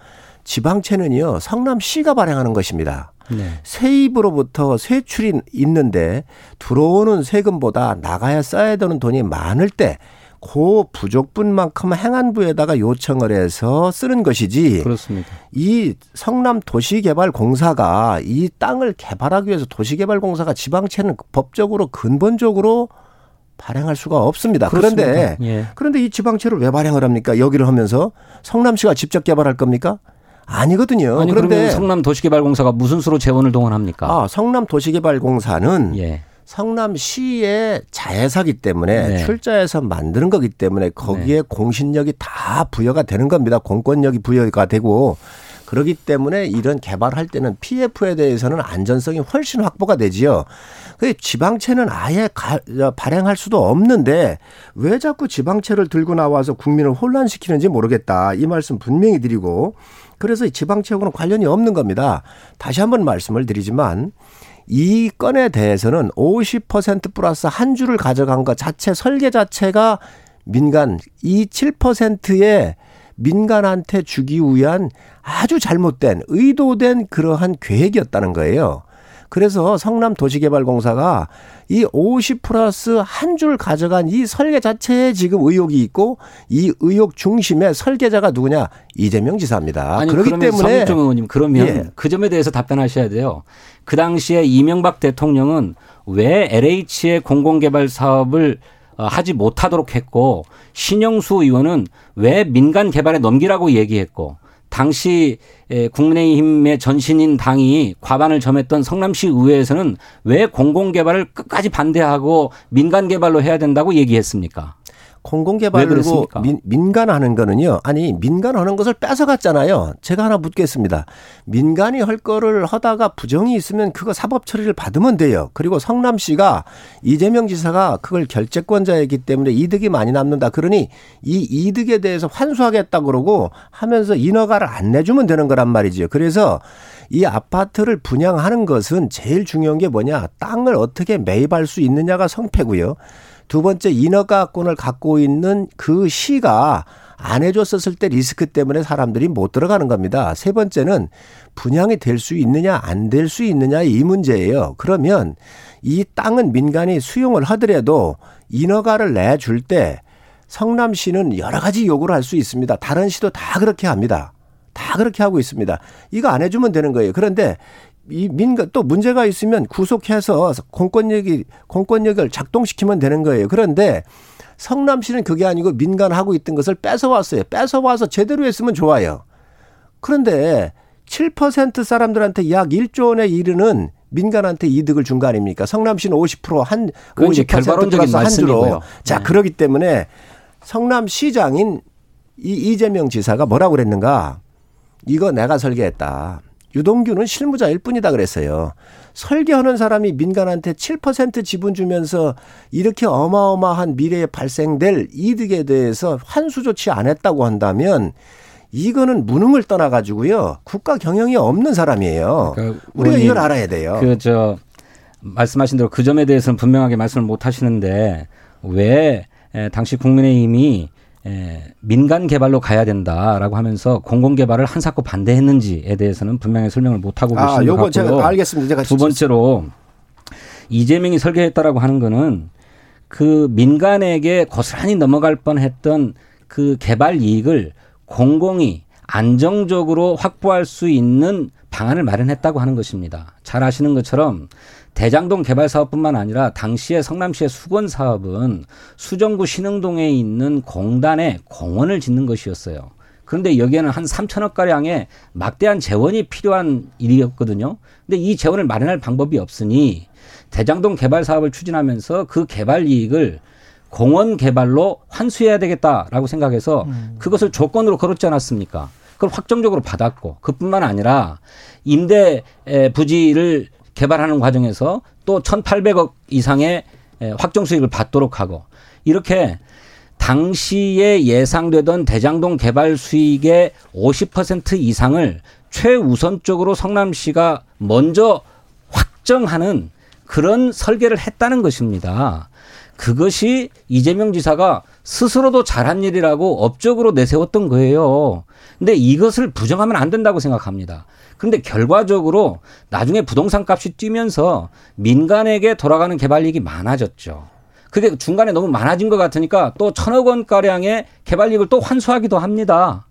지방채는요, 성남시가 발행하는 것입니다. 네. 세입으로부터 세출이 있는데 들어오는 세금보다 나가야 써야 되는 돈이 많을 때 그 부족분만큼 행안부에다가 요청을 해서 쓰는 것이지. 그렇습니다. 이 성남 도시개발공사가 이 땅을 개발하기 위해서 도시개발공사가 지방채는 법적으로 근본적으로 발행할 수가 없습니다. 그렇습니다. 그런데 예. 그런데 이 지방채를 왜 발행을 합니까? 여기를 하면서 성남시가 직접 개발할 겁니까? 아니거든요. 아니, 그런데 성남 도시개발공사가 무슨 수로 재원을 동원합니까? 아, 성남 도시개발공사는 예. 성남시의 자회사기 때문에 네. 출자해서 만드는 거기 때문에 거기에 네. 공신력이 다 부여가 되는 겁니다. 공권력이 부여가 되고 그렇기 때문에 이런 개발할 때는 PF에 대해서는 안전성이 훨씬 확보가 되지요. 그 지방채는 아예 가, 발행할 수도 없는데 왜 자꾸 지방채를 들고 나와서 국민을 혼란시키는지 모르겠다. 이 말씀 분명히 드리고 그래서 지방채하고는 관련이 없는 겁니다. 다시 한번 말씀을 드리지만 이 건에 대해서는 50% 플러스 한 주를 가져간 것 자체 설계 자체가 민간 이 7%의 민간한테 주기 위한 아주 잘못된 의도된 그러한 계획이었다는 거예요. 그래서 성남 도시개발공사가 이 50 플러스 한 줄 가져간 이 설계 자체에 지금 의혹이 있고 이 의혹 중심의 설계자가 누구냐 이재명 지사입니다. 아니, 그렇기 때문에 정 의원님 그러면 예. 그 점에 대해서 답변하셔야 돼요. 그 당시에 이명박 대통령은 왜 LH의 공공개발 사업을 어, 하지 못하도록 했고 신영수 의원은 왜 민간 개발에 넘기라고 얘기했고 당시 국민의힘의 전신인 당이 과반을 점했던 성남시 의회에서는 왜 공공개발을 끝까지 반대하고 민간개발로 해야 된다고 얘기했습니까? 공공개발로 민, 민간하는 거는요. 아니 민간하는 것을 뺏어갔잖아요. 제가 하나 묻겠습니다. 민간이 할 거를 하다가 부정이 있으면 그거 사법 처리를 받으면 돼요. 그리고 성남시가 이재명 지사가 그걸 결재권자이기 때문에 이득이 많이 남는다. 그러니 이 이득에 대해서 환수하겠다 그러고 하면서 인허가를 안 내주면 되는 거란 말이죠. 그래서 이 아파트를 분양하는 것은 제일 중요한 게 뭐냐 땅을 어떻게 매입할 수 있느냐가 성패고요. 두 번째 인허가권을 갖고 있는 그 시가 안 해줬었을 때 리스크 때문에 사람들이 못 들어가는 겁니다. 세 번째는 분양이 될 수 있느냐 안 될 수 있느냐 이 문제예요. 그러면 이 땅은 민간이 수용을 하더라도 인허가를 내줄 때 성남시는 여러 가지 요구를 할 수 있습니다. 다른 시도 다 그렇게 합니다. 다 그렇게 하고 있습니다. 이거 안 해주면 되는 거예요. 그런데 이 민간 또 문제가 있으면 구속해서 공권력이 공권력을 작동시키면 되는 거예요. 그런데 성남시는 그게 아니고 민간 하고 있던 것을 뺏어왔어요. 뺏어와서 제대로 했으면 좋아요. 그런데 7% 사람들한테 약 1조 원에 이르는 민간한테 이득을 준 거 아닙니까? 성남시는 50%한 그건 이제 50% 결과론적인. 말씀이고요. 자, 네. 그러기 때문에 성남시장인 이 이재명 지사가 뭐라고 그랬는가? 이거 내가 설계했다. 유동규는 실무자일 뿐이다 그랬어요. 설계하는 사람이 민간한테 7% 지분 주면서 이렇게 어마어마한 미래에 발생될 이득에 대해서 환수 조치 안 했다고 한다면 이거는 무능을 떠나가지고요. 국가 경영이 없는 사람이에요. 그러니까 우리가 이걸 알아야 돼요. 그 저 말씀하신 대로 그 점에 대해서는 분명하게 말씀을 못 하시는데 왜 에, 당시 국민의힘이 에, 민간 개발로 가야 된다라고 하면서 공공 개발을 한사코 반대했는지에 대해서는 분명히 설명을 못 하고 계신 아, 것 같고요. 제가 알겠습니다. 제가 두 번째로 이재명이 설계했다라고 하는 거는 그 민간에게 고스란히 넘어갈 뻔했던 그 개발 이익을 공공이 안정적으로 확보할 수 있는 방안을 마련했다고 하는 것입니다. 잘 아시는 것처럼 대장동 개발 사업뿐만 아니라 당시에 성남시의 수건 사업은 수정구 신흥동에 있는 공단에 공원을 짓는 것이었어요. 그런데 여기에는 한 3천억 가량의 막대한 재원이 필요한 일이었거든요. 근데 이 재원을 마련할 방법이 없으니 대장동 개발 사업을 추진하면서 그 개발 이익을 공원 개발로 환수해야 되겠다라고 생각해서 그것을 조건으로 걸었지 않았습니까? 그걸 확정적으로 받았고 그뿐만 아니라 임대 에, 부지를 개발하는 과정에서 또 1,800억 이상의 에, 확정 수익을 받도록 하고 이렇게 당시에 예상되던 대장동 개발 수익의 50% 이상을 최우선적으로 성남시가 먼저 확정하는 그런 설계를 했다는 것입니다. 그것이 이재명 지사가 스스로도 잘한 일이라고 업적으로 내세웠던 거예요. 근데 이것을 부정하면 안 된다고 생각합니다. 그런데 결과적으로 나중에 부동산 값이 뛰면서 민간에게 돌아가는 개발 이익이 많아졌죠. 그게 중간에 너무 많아진 것 같으니까 또 천억 원 가량의 개발 이익을 또 환수하기도 합니다.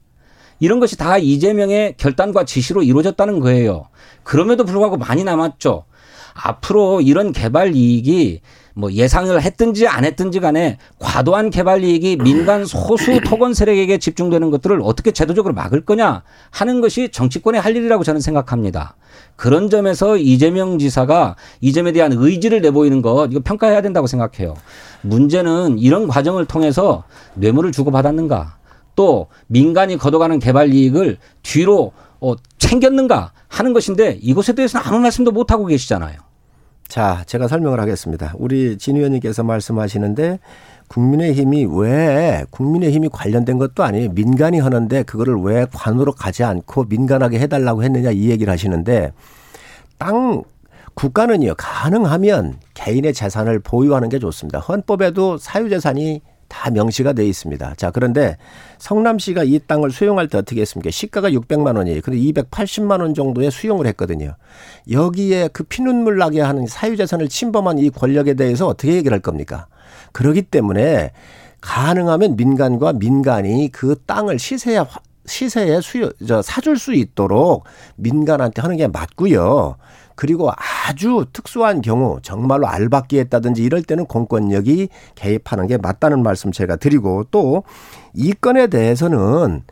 이런 것이 다 이재명의 결단과 지시로 이루어졌다는 거예요. 그럼에도 불구하고 많이 남았죠. 앞으로 이런 개발 이익이 뭐 예상을 했든지 안 했든지 간에 과도한 개발 이익이 민간 소수 토건 세력에게 집중되는 것들을 어떻게 제도적으로 막을 거냐 하는 것이 정치권의 할 일이라고 저는 생각합니다. 그런 점에서 이재명 지사가 이 점에 대한 의지를 내보이는 것 이거 평가해야 된다고 생각해요. 문제는 이런 과정을 통해서 뇌물을 주고받았는가 또 민간이 걷어가는 개발 이익을 뒤로 어, 챙겼는가 하는 것인데 이것에 대해서는 아무 말씀도 못 하고 계시잖아요. 자, 제가 설명을 하겠습니다. 우리 진 의원님께서 말씀하시는데 국민의힘이 왜 국민의힘이 관련된 것도 아니에요. 민간이 하는데 그거를 왜 관으로 가지 않고 민간하게 해달라고 했느냐 이 얘기를 하시는데 땅 국가는요 가능하면 개인의 재산을 보유하는 게 좋습니다. 헌법에도 사유재산이 다 명시가 돼 있습니다. 자, 그런데 성남시가 이 땅을 수용할 때 어떻게 했습니까? 시가가 600만 원이에요. 근데 280만 원 정도에 수용을 했거든요. 여기에 그 피눈물 나게 하는 사유재산을 침범한 이 권력에 대해서 어떻게 얘기를 할 겁니까? 그러기 때문에 가능하면 민간과 민간이 그 땅을 시세에 시세에 수요 저 사줄 수 있도록 민간한테 하는 게 맞고요. 그리고 아주 특수한 경우 정말로 알박기 했다든지 이럴 때는 공권력이 개입하는 게 맞다는 말씀 제가 드리고 또 이 건에 대해서는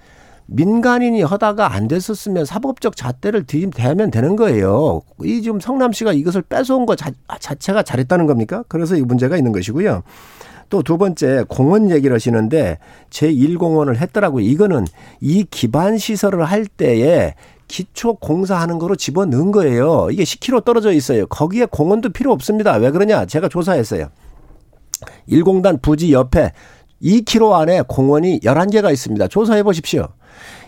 민간인이 하다가 안 됐었으면 사법적 잣대를 들이대면 되는 거예요. 이 지금 성남시가 이것을 뺏어온 것 자, 자체가 잘했다는 겁니까? 그래서 이 문제가 있는 것이고요. 또두 번째 공원 얘기를 하시는데 제1공원을 했더라고요. 이거는 이 기반 시설을 할 때에 기초 공사하는 거로 집어넣은 거예요. 이게 10km 떨어져 있어요. 거기에 공원도 필요 없습니다. 왜 그러냐? 제가 조사했어요. 1공단 부지 옆에 2km 안에 공원이 11개가 있습니다. 조사해 보십시오.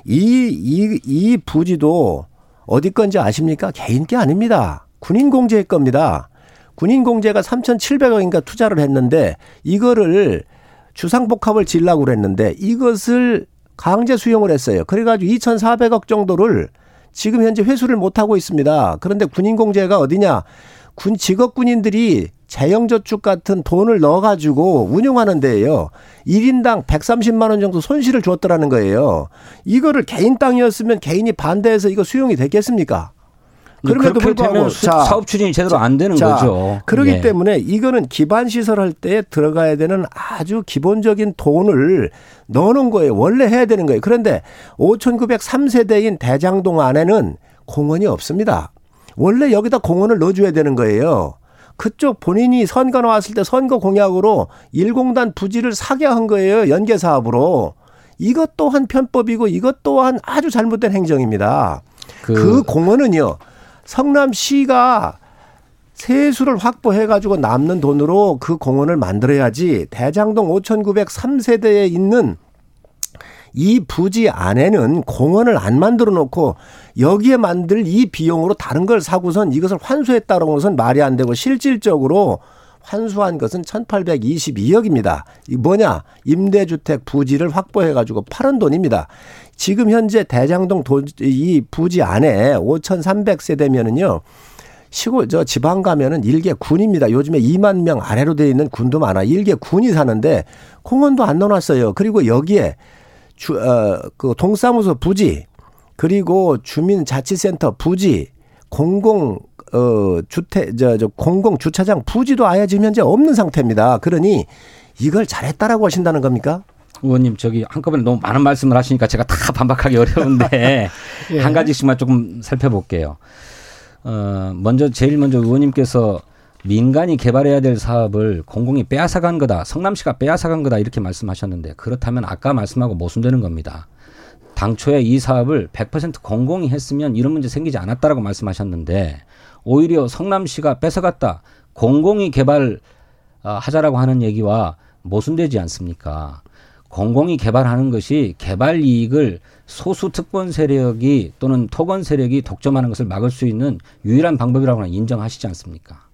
이, 이, 이 부지도 어디 건지 아십니까? 개인 게 아닙니다. 군인 공제의 겁니다. 군인 공제가 3,700억인가 투자를 했는데 이거를 주상복합을 지려고 그랬는데 이것을 강제 수용을 했어요. 그래가지고 2,400억 정도를 지금 현재 회수를 못하고 있습니다. 그런데 군인 공제가 어디냐? 군 직업 군인들이 재형저축 같은 돈을 넣어가지고 운영하는 데예요. 1인당 130만 원 정도 손실을 줬더라는 거예요. 이거를 개인 땅이었으면 개인이 반대해서 이거 수용이 됐겠습니까? 그럼에도 그렇게 되면 불구하고 수- 자, 사업 추진이 제대로 안 되는 자, 거죠. 그렇기 예. 때문에 이거는 기반 시설 할 때 들어가야 되는 아주 기본적인 돈을 넣는 거예요. 원래 해야 되는 거예요. 그런데 5,903세대인 대장동 안에는 공원이 없습니다. 원래 여기다 공원을 넣어줘야 되는 거예요. 그쪽 본인이 선거 나왔을 때 선거 공약으로 일공단 부지를 사게 한 거예요. 연계 사업으로. 이것 또한 편법이고 이것 또한 아주 잘못된 행정입니다. 그- 그 공원은요. 성남시가 세수를 확보해 가지고 남는 돈으로 그 공원을 만들어야지 대장동 5,903세대에 있는 이 부지 안에는 공원을 안 만들어 놓고 여기에 만들 이 비용으로 다른 걸 사고선 이것을 환수했다는 것은 말이 안 되고 실질적으로 환수한 것은 1822억입니다. 이 뭐냐? 임대주택 부지를 확보해 가지고 파는 돈입니다. 지금 현재 대장동 도, 이 부지 안에 5,300세대면은요. 시골 저 지방 가면은 일개 군입니다. 요즘에 2만 명 아래로 돼 있는 군도 많아. 일개 군이 사는데 공원도 안 넣어놨어요. 그리고 여기에 주, 어, 그 동사무소 부지 그리고 주민자치센터 부지 공공 어 주택 저, 저 공공 주차장 부지도 아예 지금 현재 없는 상태입니다. 그러니 이걸 잘했다라고 하신다는 겁니까? 의원님 저기 한꺼번에 너무 많은 말씀을 하시니까 제가 다 반박하기 어려운데 예. 한 가지씩만 조금 살펴볼게요. 어, 먼저 제일 먼저 의원님께서 민간이 개발해야 될 사업을 공공이 빼앗아간 거다. 성남시가 빼앗아간 거다. 이렇게 말씀하셨는데 그렇다면 아까 말씀하고 모순되는 겁니다. 당초에 이 사업을 100% 공공이 했으면 이런 문제 생기지 않았다라고 말씀하셨는데 오히려 성남시가 뺏어갔다. 공공이 개발 아, 하자라고 하는 얘기와 모순되지 않습니까? 공공이 개발하는 것이 개발 이익을 소수 특권 세력이 또는 토건 세력이 독점하는 것을 막을 수 있는 유일한 방법이라고 인정하시지 않습니까?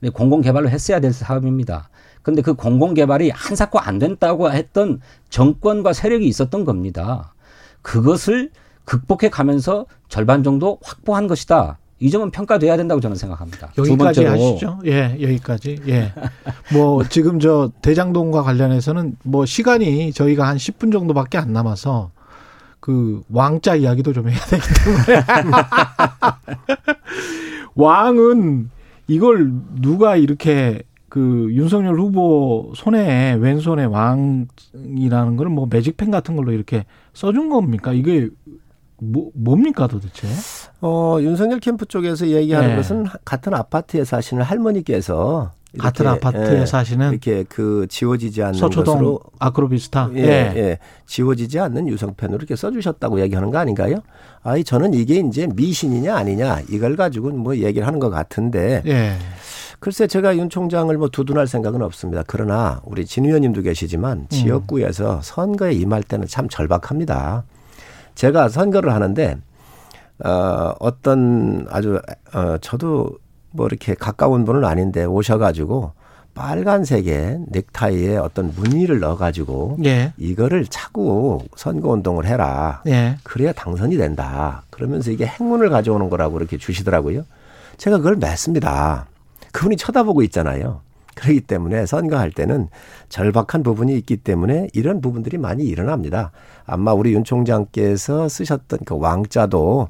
근데 공공 개발로 했어야 될 사업입니다. 근데 그 공공 개발이 한사코 안 된다고 했던 정권과 세력이 있었던 겁니다. 그것을 극복해 가면서 절반 정도 확보한 것이다. 이 점은 평가돼야 된다고 저는 생각합니다. 두 여기까지 하시죠. 예, 여기까지. 예. 뭐 지금 저 대장동과 관련해서는 뭐 시간이 저희가 한 10분 정도밖에 안 남아서 그 왕자 이야기도 좀 해야 되기 때문에 왕은 이걸 누가 이렇게 그 윤석열 후보 손에 왼손에 왕이라는 걸뭐 매직펜 같은 걸로 이렇게 써준 겁니까? 이게 뭐 뭡니까 도대체? 어, 윤석열 캠프 쪽에서 얘기하는 네. 것은 같은 아파트에 사시는 할머니께서 같은 아파트에 예, 사시는 이렇게 그 지워지지 않는 서초동 것으로 아크로비스타. 예, 예. 지워지지 않는 유성펜으로 이렇게 써주셨다고 얘기하는 거 아닌가요? 아이 저는 이게 이제 미신이냐 아니냐 이걸 가지고 뭐 얘기를 하는 것 같은데 예. 글쎄 제가 윤 총장을 뭐 두둔할 생각은 없습니다. 그러나 우리 진 의원님도 계시지만 지역구에서 선거에 임할 때는 참 절박합니다. 제가 선거를 하는데 어 어떤 아주 어 저도 뭐 이렇게 가까운 분은 아닌데 오셔가지고 빨간색의 넥타이에 어떤 무늬를 넣어가지고 예. 이거를 차고 선거 운동을 해라. 예. 그래야 당선이 된다. 그러면서 이게 행운을 가져오는 거라고 이렇게 주시더라고요. 제가 그걸 맺습니다. 그분이 쳐다보고 있잖아요. 그렇기 때문에 선거할 때는 절박한 부분이 있기 때문에 이런 부분들이 많이 일어납니다. 아마 우리 윤 총장께서 쓰셨던 그 왕자도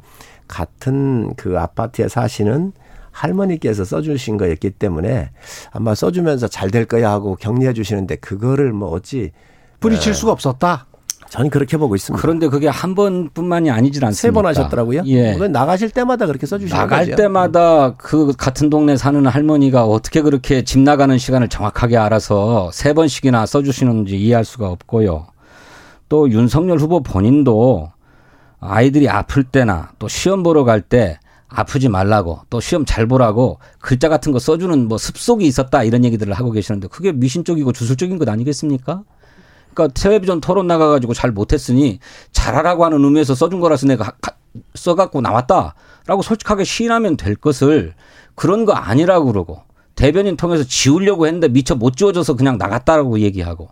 같은 그 아파트에 사시는 할머니께서 써주신 거였기 때문에 아마 써주면서 잘 될 거야 하고 격려해 주시는데 그거를 뭐 어찌 뿌리칠 수가 없었다. 저는 그렇게 보고 있습니다. 그런데 그게 한 번뿐만이 아니질 않습니까? 세 번 하셨더라고요. 예. 그건 나가실 때마다 그렇게 써주시는 나갈 거죠. 때마다 그 같은 동네 사는 할머니가 어떻게 그렇게 집 나가는 시간을 정확하게 알아서 세 번씩이나 써주시는지 이해할 수가 없고요. 또 윤석열 후보 본인도 아이들이 아플 때나 또 시험 보러 갈 때 아프지 말라고 또 시험 잘 보라고 글자 같은 거 써주는 뭐 습속이 있었다 이런 얘기들을 하고 계시는데 그게 미신적이고 주술적인 것 아니겠습니까? 그러니까 텔레비전 토론 나가가지고 잘 못했으니 잘하라고 하는 의미에서 써준 거라서 내가 써갖고 나왔다라고 솔직하게 시인하면 될 것을 그런 거 아니라고 그러고 대변인 통해서 지우려고 했는데 미처 못 지워져서 그냥 나갔다라고 얘기하고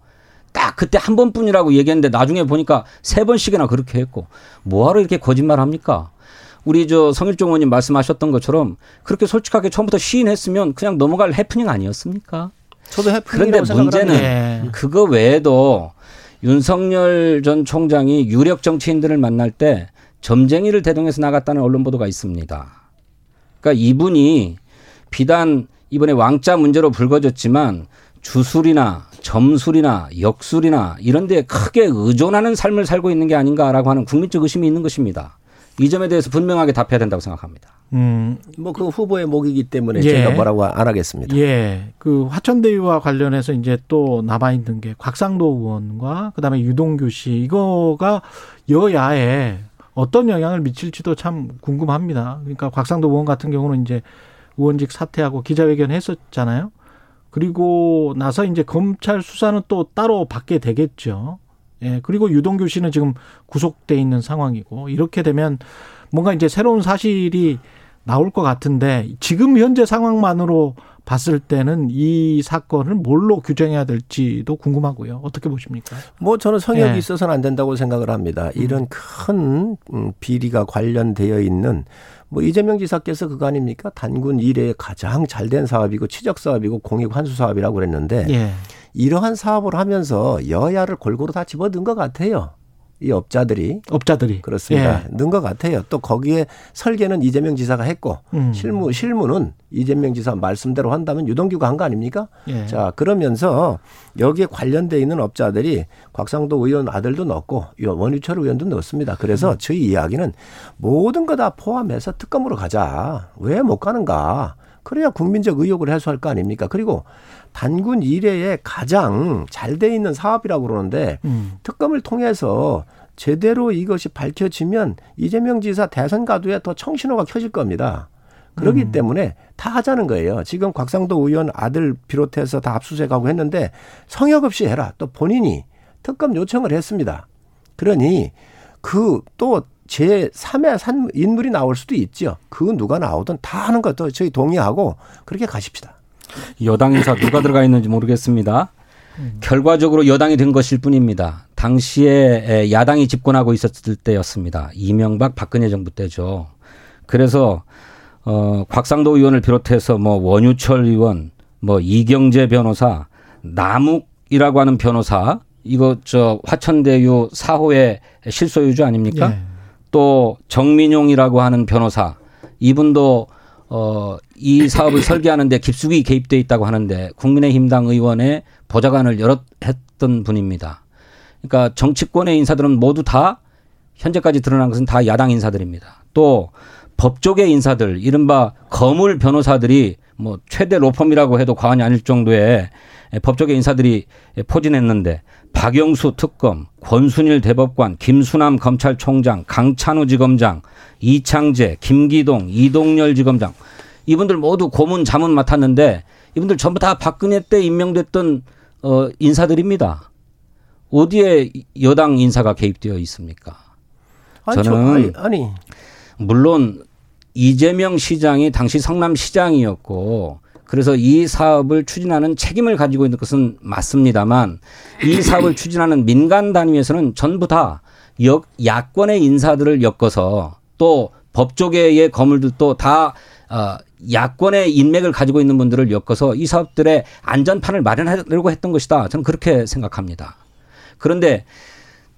딱 그때 한 번뿐이라고 얘기했는데 나중에 보니까 세 번씩이나 그렇게 했고 뭐하러 이렇게 거짓말 합니까? 우리 저 성일종 의원님 말씀하셨던 것처럼 그렇게 솔직하게 처음부터 시인했으면 그냥 넘어갈 해프닝 아니었습니까? 저도 그런데 해프닝이라고 문제는. 예. 그거 외에도 윤석열 전 총장이 유력 정치인들을 만날 때 점쟁이를 대동해서 나갔다는 언론 보도가 있습니다. 그러니까 이분이 비단 이번에 왕자 문제로 불거졌지만 주술이나 점술이나 역술이나 이런 데 크게 의존하는 삶을 살고 있는 게 아닌가라고 하는 국민적 의심이 있는 것입니다. 이 점에 대해서 분명하게 답해야 된다고 생각합니다. 음, 뭐 그 후보의 목이기 때문에 예. 제가 뭐라고 안 하겠습니다. 예, 그 화천대유와 관련해서 이제 또 남아 있는 게 곽상도 의원과 그다음에 유동규 씨 이거가 여야에 어떤 영향을 미칠지도 참 궁금합니다. 그러니까 곽상도 의원 같은 경우는 이제 의원직 사퇴하고 기자회견 했었잖아요. 그리고 나서 이제 검찰 수사는 또 따로 받게 되겠죠. 예, 그리고 유동규 씨는 지금 구속돼 있는 상황이고 이렇게 되면 뭔가 이제 새로운 사실이 나올 것 같은데 지금 현재 상황만으로 봤을 때는 이 사건을 뭘로 규정해야 될지도 궁금하고요. 어떻게 보십니까? 뭐 저는 성역이 예. 있어서는 안 된다고 생각을 합니다. 이런 큰 음, 비리가 관련되어 있는 뭐 이재명 지사께서 그거 아닙니까? 단군 이래에 가장 잘 된 사업이고 치적 사업이고 공익 환수 사업이라고 그랬는데 예. 이러한 사업을 하면서 여야를 골고루 다 집어든 것 같아요. 이 업자들이 업자들이 그렇습니다. 넣은 것 같아요. 또 거기에 설계는 이재명 지사가 했고 음. 실무 실무는 이재명 지사 말씀대로 한다면 유동규가 한 거 아닙니까? 예. 자 그러면서 여기에 관련돼 있는 업자들이 곽상도 의원 아들도 넣고 원유철 의원도 넣습니다. 음. 그래서 저희 이야기는 모든 거 다 포함해서 특검으로 가자. 왜 못 가는가? 그래야 국민적 의혹을 해소할 거 아닙니까? 그리고 단군 이래에 가장 잘 돼 있는 사업이라고 그러는데 음. 특검을 통해서 제대로 이것이 밝혀지면 이재명 지사 대선 가도에 더 청신호가 켜질 겁니다. 그렇기 음. 때문에 다 하자는 거예요. 지금 곽상도 의원 아들 비롯해서 다 압수수색하고 했는데 성역 없이 해라. 또 본인이 특검 요청을 했습니다. 그러니 그 또 제3의 산 인물이 나올 수도 있죠. 그 누가 나오든 다 하는 것도 저희 동의하고 그렇게 가십시다. 여당 인사 누가 들어가 있는지 모르겠습니다. 결과적으로 여당이 된 것일 뿐입니다. 당시에 야당이 집권하고 있었을 때였습니다. 이명박 박근혜 정부 때죠. 그래서 어 곽상도 의원을 비롯해서 뭐 원유철 의원, 뭐 이경재 변호사, 남욱이라고 하는 변호사 이거 저 화천대유 사호의 실소유주 아닙니까? 예. 또 정민용이라고 하는 변호사 이분도 어, 이 사업을 설계하는데 깊숙이 개입돼 있다고 하는데 국민의힘당 의원의 보좌관을 했던 분입니다. 그러니까 정치권의 인사들은 모두 다 현재까지 드러난 것은 다 야당 인사들입니다. 또 법조계 인사들 이른바 거물 변호사들이 뭐 최대 로펌이라고 해도 과언이 아닐 정도의 법조계 인사들이 포진했는데 박영수 특검, 권순일 대법관, 김수남 검찰총장, 강찬우 지검장, 이창재, 김기동, 이동열 지검장 이분들 모두 고문 자문 맡았는데 이분들 전부 다 박근혜 때 임명됐던 어 인사들입니다. 어디에 여당 인사가 개입되어 있습니까? 아니, 저- 저는 아니, 아니 물론 이재명 시장이 당시 성남 시장이었고 그래서 이 사업을 추진하는 책임을 가지고 있는 것은 맞습니다만 이 사업을 추진하는 민간 단위에서는 전부 다 역, 야권의 인사들을 엮어서 또 법조계의 거물들도 다 어, 야권의 인맥을 가지고 있는 분들을 엮어서 이 사업들의 안전판을 마련하려고 했던 것이다. 저는 그렇게 생각합니다. 그런데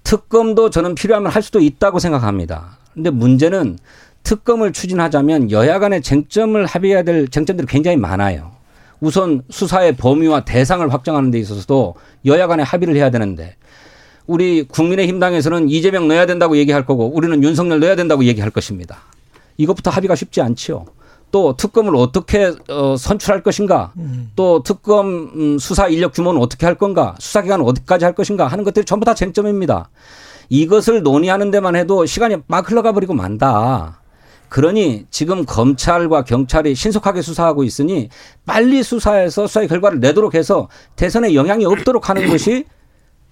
특검도 저는 필요하면 할 수도 있다고 생각합니다. 근데 문제는 특검을 추진하자면 여야 간의 쟁점을 합의해야 될 쟁점들이 굉장히 많아요. 우선 수사의 범위와 대상을 확정하는 데 있어서도 여야 간에 합의를 해야 되는데 우리 국민의힘 당에서는 이재명 넣어야 된다고 얘기할 거고 우리는 윤석열 넣어야 된다고 얘기할 것입니다. 이것부터 합의가 쉽지 않지요. 또 특검을 어떻게 어, 선출할 것인가, 또 특검 음, 수사 인력 규모는 어떻게 할 건가, 수사 기간은 어디까지 할 것인가 하는 것들이 전부 다 쟁점입니다. 이것을 논의하는 데만 해도 시간이 막 흘러가 버리고 만다. 그러니 지금 검찰과 경찰이 신속하게 수사하고 있으니 빨리 수사해서 수사의 결과를 내도록 해서 대선에 영향이 없도록 하는 것이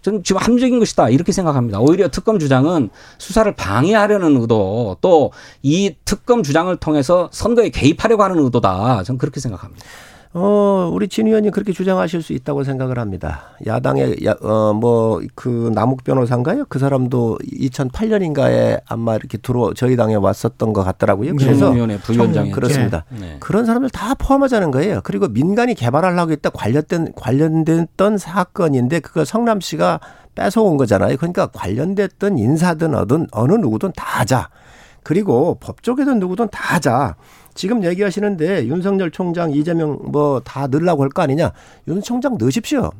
저는 지금 합리적인 것이다 이렇게 생각합니다. 오히려 특검 주장은 수사를 방해하려는 의도 또 이 특검 주장을 통해서 선거에 개입하려고 하는 의도다. 저는 그렇게 생각합니다. 어, 우리 진 의원님 그렇게 주장하실 수 있다고 생각을 합니다. 야당의, 야, 어, 뭐, 그 남욱 변호사인가요? 그 사람도 2008년인가에 아마 이렇게 들어, 저희 당에 왔었던 것 같더라고요. 그래서. 청문위원회 부위원장이 그렇습니다. 네. 그런 사람들 다 포함하자는 거예요. 그리고 민간이 개발하려고 했다 관련된, 관련됐던 사건인데 그걸 성남 씨가 뺏어온 거잖아요. 그러니까 관련됐던 인사든 어든 어느 누구든 다 하자. 그리고 법조계든 누구든 다 하자. 지금 얘기하시는데 윤석열 총장, 이재명 뭐 다 넣으려고 할 거 아니냐. 윤 총장 넣으십시오.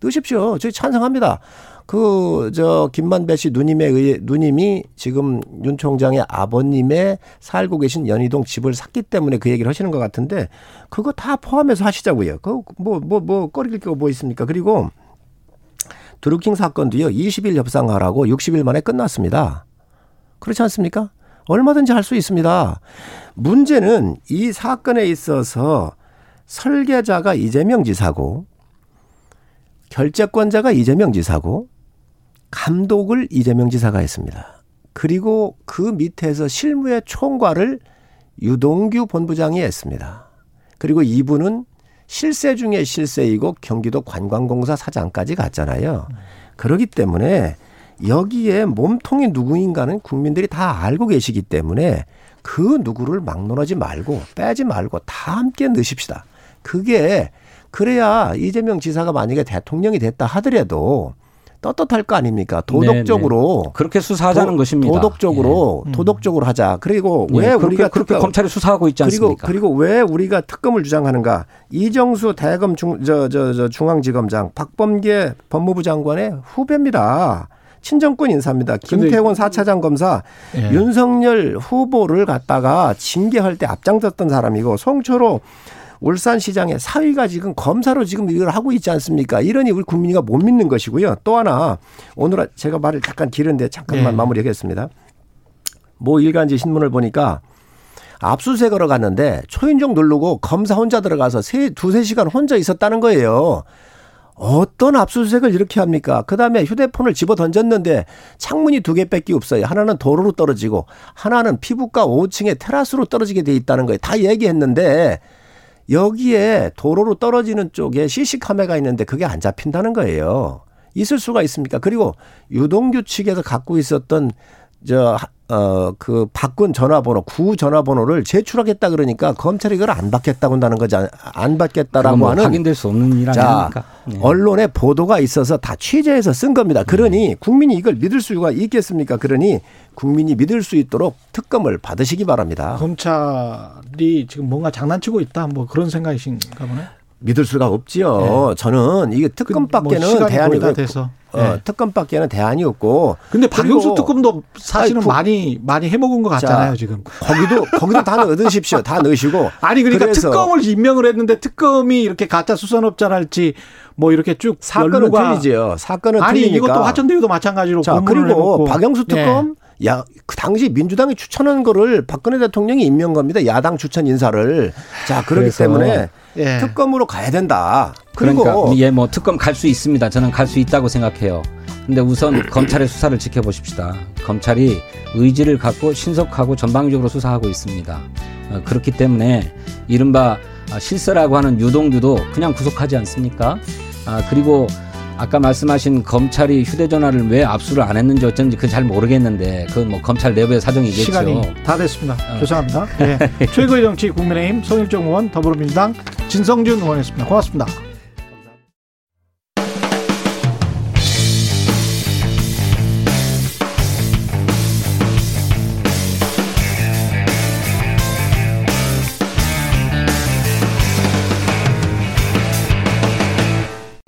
넣으십시오. 저희 찬성합니다. 그, 저, 김만배 씨 누님에 의해, 누님이 지금 윤 총장의 아버님의 살고 계신 연희동 집을 샀기 때문에 그 얘기를 하시는 것 같은데 그거 다 포함해서 하시자고요. 그, 뭐, 뭐, 뭐, 꺼릴 게 뭐 있습니까? 그리고 드루킹 사건도요, 20일 협상하라고 60일 만에 끝났습니다. 그렇지 않습니까? 얼마든지 할 수 있습니다. 문제는 이 사건에 있어서 설계자가 이재명 지사고 결재권자가 이재명 지사고 감독을 이재명 지사가 했습니다. 그리고 그 밑에서 실무의 총괄을 유동규 본부장이 했습니다. 그리고 이분은 실세 중에 실세이고 경기도 관광공사 사장까지 갔잖아요. 그러기 때문에 여기에 몸통이 누구인가는 국민들이 다 알고 계시기 때문에 그 누구를 막론하지 말고 빼지 말고 다 함께 넣으십시다. 그게 그래야 이재명 지사가 만약에 대통령이 됐다 하더라도 떳떳할 거 아닙니까? 도덕적으로 네네. 그렇게 수사하자는 도, 것입니다. 도덕적으로 예. 음. 도덕적으로 하자. 그리고 예, 왜 그렇게, 우리가 그렇게 특검- 검찰이 수사하고 있지 그리고 않습니까? 그리고 왜 우리가 특검을 주장하는가? 이정수 대검 중 저 저 저 중앙지검장 박범계 법무부 장관의 후배입니다. 친정권 인사입니다. 김태원 사차장 검사 예. 윤석열 후보를 갖다가 징계할 때 앞장섰던 사람이고 송철호 울산시장의 사위가 지금 검사로 지금 이걸 하고 있지 않습니까? 이러니 우리 국민이가 못 믿는 것이고요. 또 하나 오늘 제가 말을 잠깐 길은데 잠깐만 예. 마무리하겠습니다. 모 일간지 신문을 보니까 압수수색하러 갔는데 초인종 누르고 검사 혼자 들어가서 세, 두세 시간 혼자 있었다는 거예요. 어떤 압수수색을 이렇게 합니까? 그 다음에 휴대폰을 집어 던졌는데 창문이 두 개밖에 없어요. 하나는 도로로 떨어지고 하나는 피부과 5층에 테라스로 떨어지게 돼 있다는 거예요. 다 얘기했는데 여기에 도로로 떨어지는 쪽에 CC카메라가 있는데 그게 안 잡힌다는 거예요. 있을 수가 있습니까? 그리고 유동규 측에서 갖고 있었던 저, 어, 그 바꾼 전화번호, 구 전화번호를 제출하겠다 그러니까 검찰이 그걸 안 받겠다고 한다는 거지, 안- 안 받겠다라고 뭐 하는 확인될 수 없는 일 자, 아닙니까? 예. 언론에 보도가 있어서 다 취재해서 쓴 겁니다. 음. 그러니 국민이 이걸 믿을 수가 있겠습니까? 그러니 국민이 믿을 수 있도록 특검을 받으시기 바랍니다. 검찰이 지금 뭔가 장난치고 있다 뭐 그런 생각이신가 보네. 믿을 수가 없지요. 저는 이게 뭐 특검밖에는 시간이 대안이 거의 다 없- 돼서. 어, 예. 특검밖에는 대안이 없고. 근데 박영수 특검도 사실은 아니, 그- 많이 많이 해먹은 것 같잖아요 지금. 거기도 거기도 다 넣으십시오. 다 넣으시고. 아니 그러니까 그래서 특검을 임명을 했는데 특검이 이렇게 가짜 수산업자랄지 뭐 이렇게 쭉 사건은 연루가- 틀리지요. 사건은 아니 틀리니까. 이것도 화천대유도 마찬가지로 자, 그리고 해놓고. 박영수 예. 특검 야, 그 당시 민주당이 추천한 거를 박근혜 대통령이 임명 겁니다. 야당 추천 인사를. 자, 그렇기 때문에 예. 특검으로 가야 된다. 그리고 그러니까 예, 뭐 특검 갈 수 있습니다. 저는 갈 수 있다고 생각해요. 근데 우선 검찰의 수사를 지켜보십시다. 검찰이 의지를 갖고 신속하고 전방위적으로 수사하고 있습니다. 어, 그렇기 때문에 이른바 아, 실세라고 하는 유동규도 그냥 구속하지 않습니까? 아, 그리고 아까 말씀하신 검찰이 휴대전화를 왜 압수를 안 했는지 어쩐지 그건 잘 모르겠는데 그건 뭐 검찰 내부의 사정이겠죠. 시간이 다 됐습니다. 어. 죄송합니다. 예. 최고의 정치 국민의힘 송일정 의원 더불어민주당 진성준 의원이었습니다. 고맙습니다.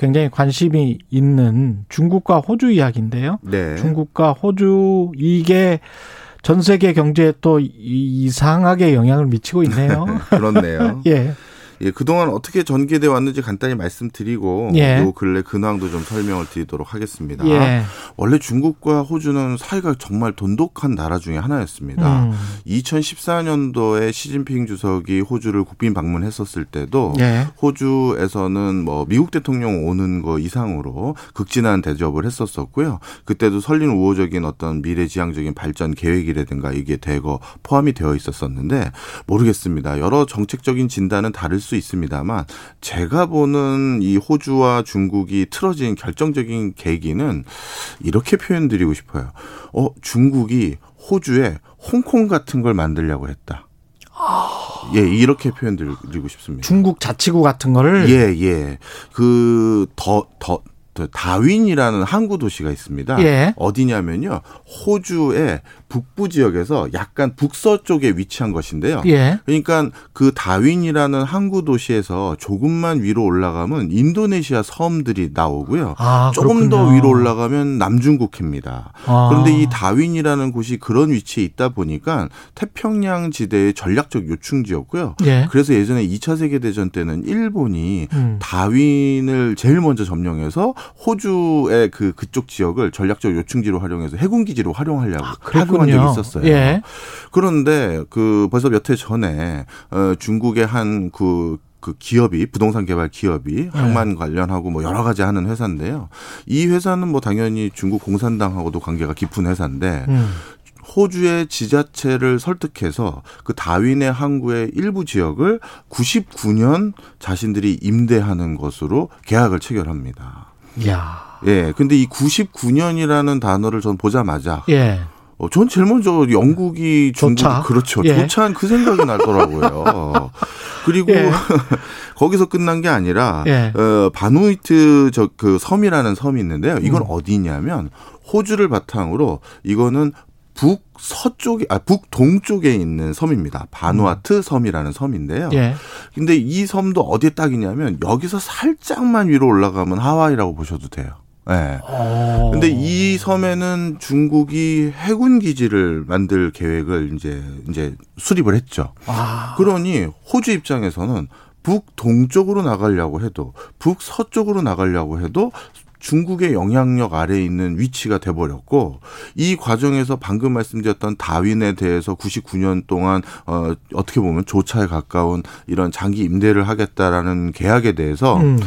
굉장히 관심이 있는 중국과 호주 이야기인데요. 네. 중국과 호주 이게 전 세계 경제에 또 이- 이상하게 영향을 미치고 있네요. 그렇네요. 예. 예, 그동안 어떻게 전개돼 왔는지 간단히 말씀드리고 예. 요 근래 근황도 좀 설명을 드리도록 하겠습니다. 예. 원래 중국과 호주는 사이가 정말 돈독한 나라 중에 하나였습니다. 음. 2014년도에 시진핑 주석이 호주를 국빈 방문했었을 때도 예. 호주에서는 뭐 미국 대통령 오는 거 이상으로 극진한 대접을 했었었고요. 그때도 설린 우호적인 어떤 미래지향적인 발전 계획이라든가 이게 대거 포함이 되어 있었었는데 모르겠습니다. 여러 정책적인 진단은 다를 수 있습니다만 제가 보는 이 호주와 중국이 틀어진 결정적인 계기는 이렇게 표현드리고 싶어요. 어, 중국이 호주에 홍콩 같은 걸 만들려고 했다. 예, 이렇게 표현드리고 싶습니다. 중국 자치구 같은 거를 예, 예. 그, 더, 더, 더 다윈이라는 항구 도시가 있습니다. 예. 어디냐면요. 호주의 북부 지역에서 약간 북서쪽에 위치한 것인데요. 예. 그러니까 그 다윈이라는 항구 도시에서 조금만 위로 올라가면 인도네시아 섬들이 나오고요. 아, 조금 더 그렇군요. 위로 올라가면 남중국해입니다. 아. 그런데 이 다윈이라는 곳이 그런 위치에 있다 보니까 태평양 지대의 전략적 요충지였고요. 예. 그래서 예전에 2차 세계 대전 때는 일본이 음. 다윈을 제일 먼저 점령해서 호주의 그 그쪽 지역을 전략적 요충지로 활용해서 해군 기지로 활용하려고 활용한 적이 그렇군요. 있었어요. 예. 그런데 그 벌써 몇 해 전에 어 중국의 한그 그 기업이 부동산 개발 기업이 항만 관련하고 뭐 여러 가지 하는 회사인데요. 이 회사는 뭐 당연히 중국 공산당하고도 관계가 깊은 회사인데 음. 호주의 지자체를 설득해서 그 다윈의 항구의 일부 지역을 99년 자신들이 임대하는 것으로 계약을 체결합니다. 야. 예. 근데 이 99년이라는 단어를 전 보자마자 예. 어, 전 제일 먼저 영국이 중국? 그렇죠. 예. 조차한 그 생각이 나더라고요. 그리고 예. 거기서 끝난 게 아니라 예. 어, 바누이트 저 그 섬이라는 섬이 있는데요. 이건 음. 어디냐면 호주를 바탕으로 이거는 북 서쪽에 아 북동쪽에 있는 섬입니다. 바누아트 섬이라는 섬인데요. 음. 예. 근데 이 섬도 어디에 딱이냐면 여기서 살짝만 위로 올라가면 하와이라고 보셔도 돼요. 예. 어. 근데 이 섬에는 중국이 해군 기지를 만들 계획을 이제 이제 수립을 했죠. 아. 그러니 호주 입장에서는 북 동쪽으로 나가려고 해도 북 서쪽으로 나가려고 해도 중국의 영향력 아래에 있는 위치가 돼버렸고 이 과정에서 방금 말씀드렸던 다윈에 대해서 99년 동안 어 어떻게 보면 조차에 가까운 이런 장기 임대를 하겠다라는 계약에 대해서 음.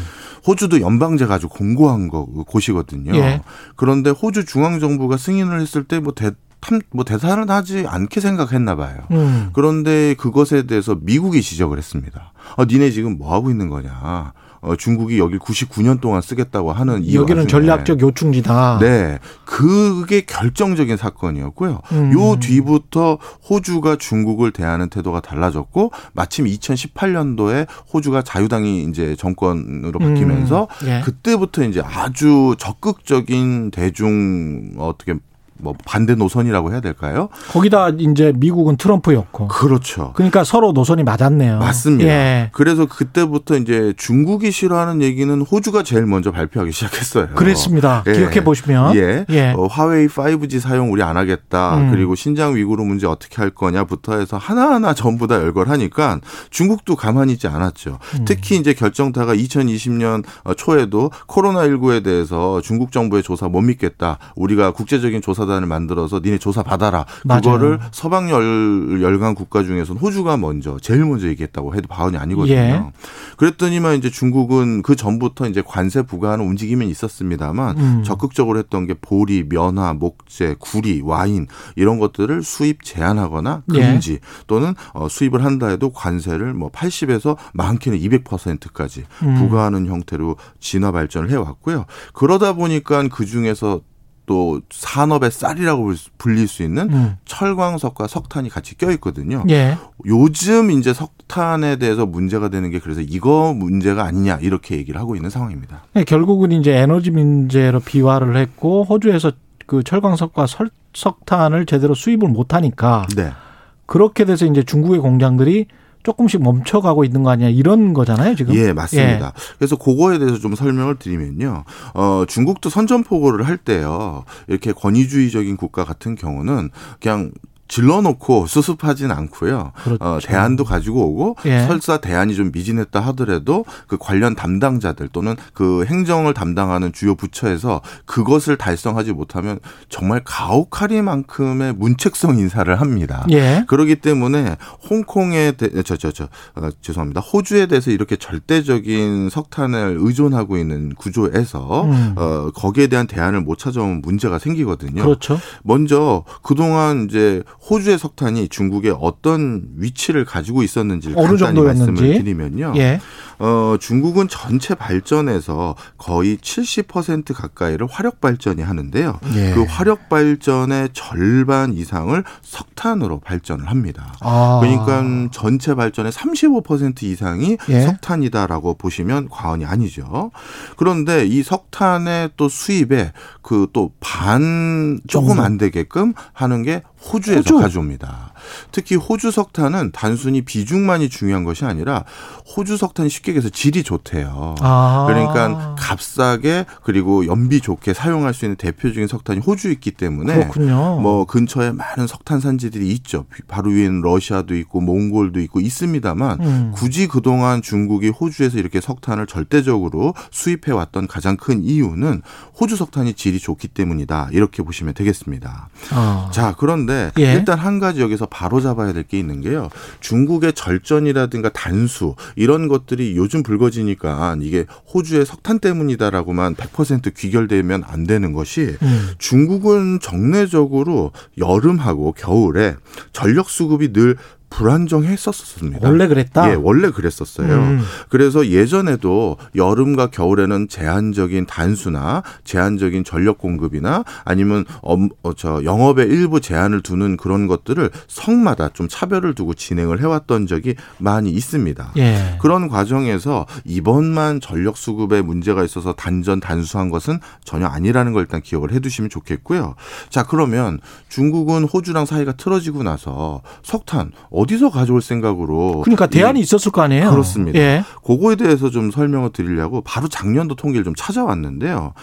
호주도 연방제가 아주 공고한 거 곳이거든요. 예. 그런데 호주 중앙 정부가 승인을 했을 때뭐 대, 탐- 뭐 대사는 하지 않게 생각했나 봐요. 음. 그런데 그것에 대해서 미국이 지적을 했습니다. 아, 니네 지금 뭐 하고 있는 거냐? 어, 중국이 여길 99년 동안 쓰겠다고 하는 이 여기는 와중에 전략적 요충지다. 네. 그게 결정적인 사건이었고요. 음. 요 뒤부터 호주가 중국을 대하는 태도가 달라졌고 마침 2018년도에 호주가 자유당이 이제 정권으로 바뀌면서 음. 예. 그때부터 이제 아주 적극적인 대중 어떻게 뭐 반대 노선이라고 해야 될까요? 거기다 이제 미국은 트럼프였고. 그렇죠. 그러니까 서로 노선이 맞았네요. 맞습니다. 예. 그래서 그때부터 이제 중국이 싫어하는 얘기는 호주가 제일 먼저 발표하기 시작했어요. 그랬습니다. 예. 기억해 보시면. 예. 예. 어, 화웨이 5G 사용 우리 안 하겠다. 음. 그리고 신장 위구르 문제 어떻게 할 거냐부터 해서 하나하나 전부 다 열거하니까 중국도 가만히 있지 않았죠. 음. 특히 이제 결정타가 2020년 초에도 코로나19에 대해서 중국 정부의 조사 못 믿겠다. 우리가 국제적인 조사 단을 만들어서 니네 조사 받아라. 맞아요. 그거를 서방 열, 열강 국가 중에서는 호주가 먼저 제일 먼저 얘기했다고 해도 과언이 아니거든요. 예. 그랬더니만 이제 중국은 그 전부터 이제 관세 부과하는 움직임은 있었습니다만 음. 적극적으로 했던 게 보리, 면화, 목재, 구리, 와인 이런 것들을 수입 제한하거나 예. 금지 또는 어, 수입을 한다 해도 관세를 뭐 80에서 많게는 200%까지 음. 부과하는 형태로 진화 발전을 해왔고요. 그러다 보니까 그 중에서 또 산업의 쌀이라고 불- 불릴 수 있는 음. 철광석과 석탄이 같이 껴 있거든요. 예. 요즘 이제 석탄에 대해서 문제가 되는 게 그래서 이거 문제가 아니냐 이렇게 얘기를 하고 있는 상황입니다. 네, 결국은 이제 에너지 문제로 비화를 했고 호주에서 그 철광석과 설, 석탄을 제대로 수입을 못 하니까 네. 그렇게 돼서 이제 중국의 공장들이 조금씩 멈춰가고 있는 거 아니야 이런 거잖아요 지금. 예, 맞습니다. 그래서 그거에 대해서 좀 설명을 드리면요. 어, 중국도 선전포고를 할 때요. 이렇게 권위주의적인 국가 같은 경우는 그냥 질러놓고 수습하진 않고요. 그렇죠. 어, 대안도 가지고 오고 예. 설사 대안이 좀 미진했다 하더라도 그 관련 담당자들 또는 그 행정을 담당하는 주요 부처에서 그것을 달성하지 못하면 정말 가혹하리만큼의 문책성 인사를 합니다. 예. 그렇기 때문에 홍콩에 저저저 어, 죄송합니다. 호주에 대해서 이렇게 절대적인 석탄을 의존하고 있는 구조에서 음. 어, 거기에 대한 대안을 못 찾아오면 문제가 생기거든요. 그렇죠. 먼저 그동안 이제 호주의 석탄이 중국에 어떤 위치를 가지고 있었는지를 어느 간단히 정도였는지. 말씀을 드리면요. 예. 어, 중국은 전체 발전에서 거의 70% 가까이를 화력 발전이 하는데요. 예. 그 화력 발전의 절반 이상을 석탄으로 발전을 합니다. 아. 그러니까 전체 발전의 35% 이상이 예. 석탄이다라고 보시면 과언이 아니죠. 그런데 이 석탄의 또 수입에 그 또 반 조금. 안 되게끔 하는 게 호주에서 호주. 가져옵니다. 특히 호주 석탄은 단순히 비중만이 중요한 것이 아니라 호주 석탄이 쉽게 얘기해서 질이 좋대요. 아. 그러니까 값싸게 그리고 연비 좋게 사용할 수 있는 대표적인 석탄이 호주에 있기 때문에 그렇군요. 뭐 근처에 많은 석탄 산지들이 있죠. 바로 위에는 러시아도 있고 몽골도 있고 있습니다만 음. 굳이 그동안 중국이 호주에서 이렇게 석탄을 절대적으로 수입해 왔던 가장 큰 이유는 호주 석탄이 질이 좋기 때문이다. 이렇게 보시면 되겠습니다. 아. 자, 그런데 예. 일단 한 가지 여기서 바로 잡아야 될 게 있는 게요. 중국의 절전이라든가 단수 이런 것들이 요즘 불거지니까 이게 호주의 석탄 때문이다라고만 100% 귀결되면 안 되는 것이 음. 중국은 정례적으로 여름하고 겨울에 전력 수급이 늘 불안정했었습니다. 원래 그랬다? 예, 원래 그랬었어요. 음. 그래서 예전에도 여름과 겨울에는 제한적인 단수나 제한적인 전력 공급이나 아니면 엄, 어, 저 영업에 일부 제한을 두는 그런 것들을 성마다 좀 차별을 두고 진행을 해왔던 적이 많이 있습니다. 예. 그런 과정에서 이번만 전력 수급에 문제가 있어서 단전 단수한 것은 전혀 아니라는 걸 일단 기억을 해두시면 좋겠고요. 자 그러면 중국은 호주랑 사이가 틀어지고 나서 석탄 어 디서 가져올 생각으로 그러니까 대안이 이- 있었을 거 아니에요. 그렇습니다. 예. 그거에 대해서 좀 설명을 드리려고 바로 작년도 통계를 좀 찾아왔는데요.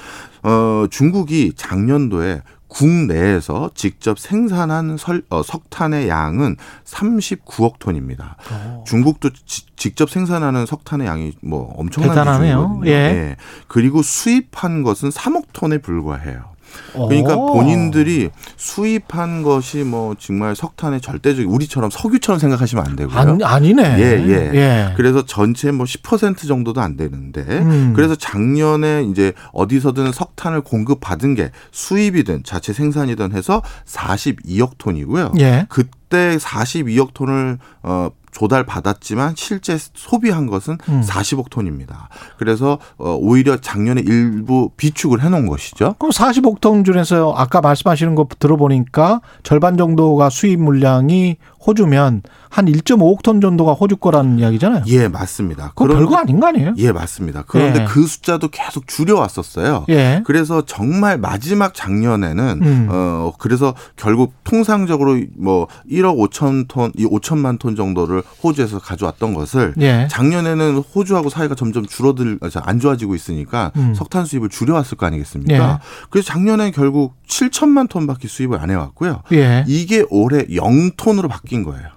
어, 중국이 작년도에 국내에서 직접 생산한 설, 어, 석탄의 양은 39억 톤입니다. 어. 중국도 지- 직접 생산하는 석탄의 양이 뭐 엄청난 대단하네요. 비중이거든요. 예. 그리고 수입한 것은 3억 톤에 불과해요. 그러니까 오. 본인들이 수입한 것이 뭐 정말 석탄의 절대적인 우리처럼 석유처럼 생각하시면 안 되고요. 아니, 아니네. 예, 예. 예. 그래서 전체 뭐 10% 정도도 안 되는데 음. 그래서 작년에 이제 어디서든 석탄을 공급받은 게 수입이든 자체 생산이든 해서 42억 톤이고요. 예. 그때 42억 톤을 어 조달 받았지만 실제 소비한 것은 음. 40억 톤입니다. 그래서 어 오히려 작년에 일부 비축을 해 놓은 것이죠. 그럼 40억 톤 중에서 아까 말씀하시는 거 들어보니까 절반 정도가 수입 물량이 호주면 한 1.5억 톤 정도가 호주 거라는 이야기잖아요. 예, 맞습니다. 그거 별거 아닌 거 아니에요? 예, 맞습니다. 그런데 예. 그 숫자도 계속 줄여왔었어요. 예. 그래서 정말 마지막 작년에는 음. 어 그래서 결국 통상적으로 뭐 1억 5천 톤, 이 5천만 톤 정도를 호주에서 가져왔던 것을 예. 작년에는 호주하고 사이가 점점 줄어들 아, 안 좋아지고 있으니까 음. 석탄 수입을 줄여왔을 거 아니겠습니까? 예. 그래서 작년에 결국 7천만 톤밖에 수입을 안 해왔고요. 예. 이게 올해 0톤으로 바뀐 거예요.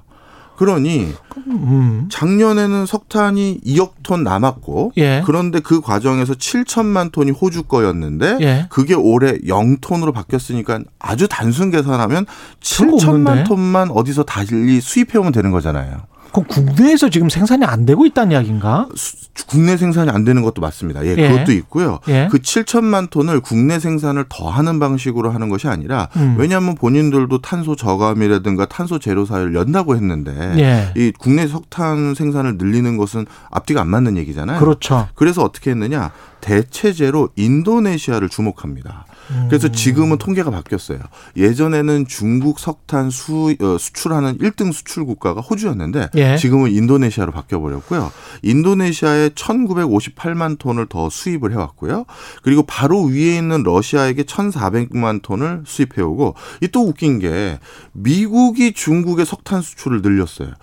그러니 음. 작년에는 석탄이 2억 톤 남았고 예. 그런데 그 과정에서 7천만 톤이 호주 거였는데 예. 그게 올해 0톤으로 바뀌었으니까 아주 단순 계산하면 별거 7천만 없는데? 톤만 어디서 달리 수입해 오면 되는 거잖아요. 그럼 국내에서 지금 생산이 안 되고 있다는 이야기인가? 국내 생산이 안 되는 것도 맞습니다. 예, 예. 그것도 있고요. 예. 그 7천만 톤을 국내 생산을 더 하는 방식으로 하는 것이 아니라 음. 왜냐하면 본인들도 탄소 저감이라든가 탄소 제로 사회를 연다고 했는데 예. 이 국내 석탄 생산을 늘리는 것은 앞뒤가 안 맞는 얘기잖아요. 그렇죠. 그래서 어떻게 했느냐? 대체제로 인도네시아를 주목합니다. 음. 그래서 지금은 통계가 바뀌었어요. 예전에는 중국 석탄 수, 어, 수출하는 1등 수출 국가가 호주였는데 예. 지금은 인도네시아로 바뀌어 버렸고요. 인도네시아에 1958만 톤을 더 수입을 해 왔고요. 그리고 바로 위에 있는 러시아에게 1400만 톤을 수입해 오고 이 또 웃긴 게 미국이 중국의 석탄 수출을 늘렸어요.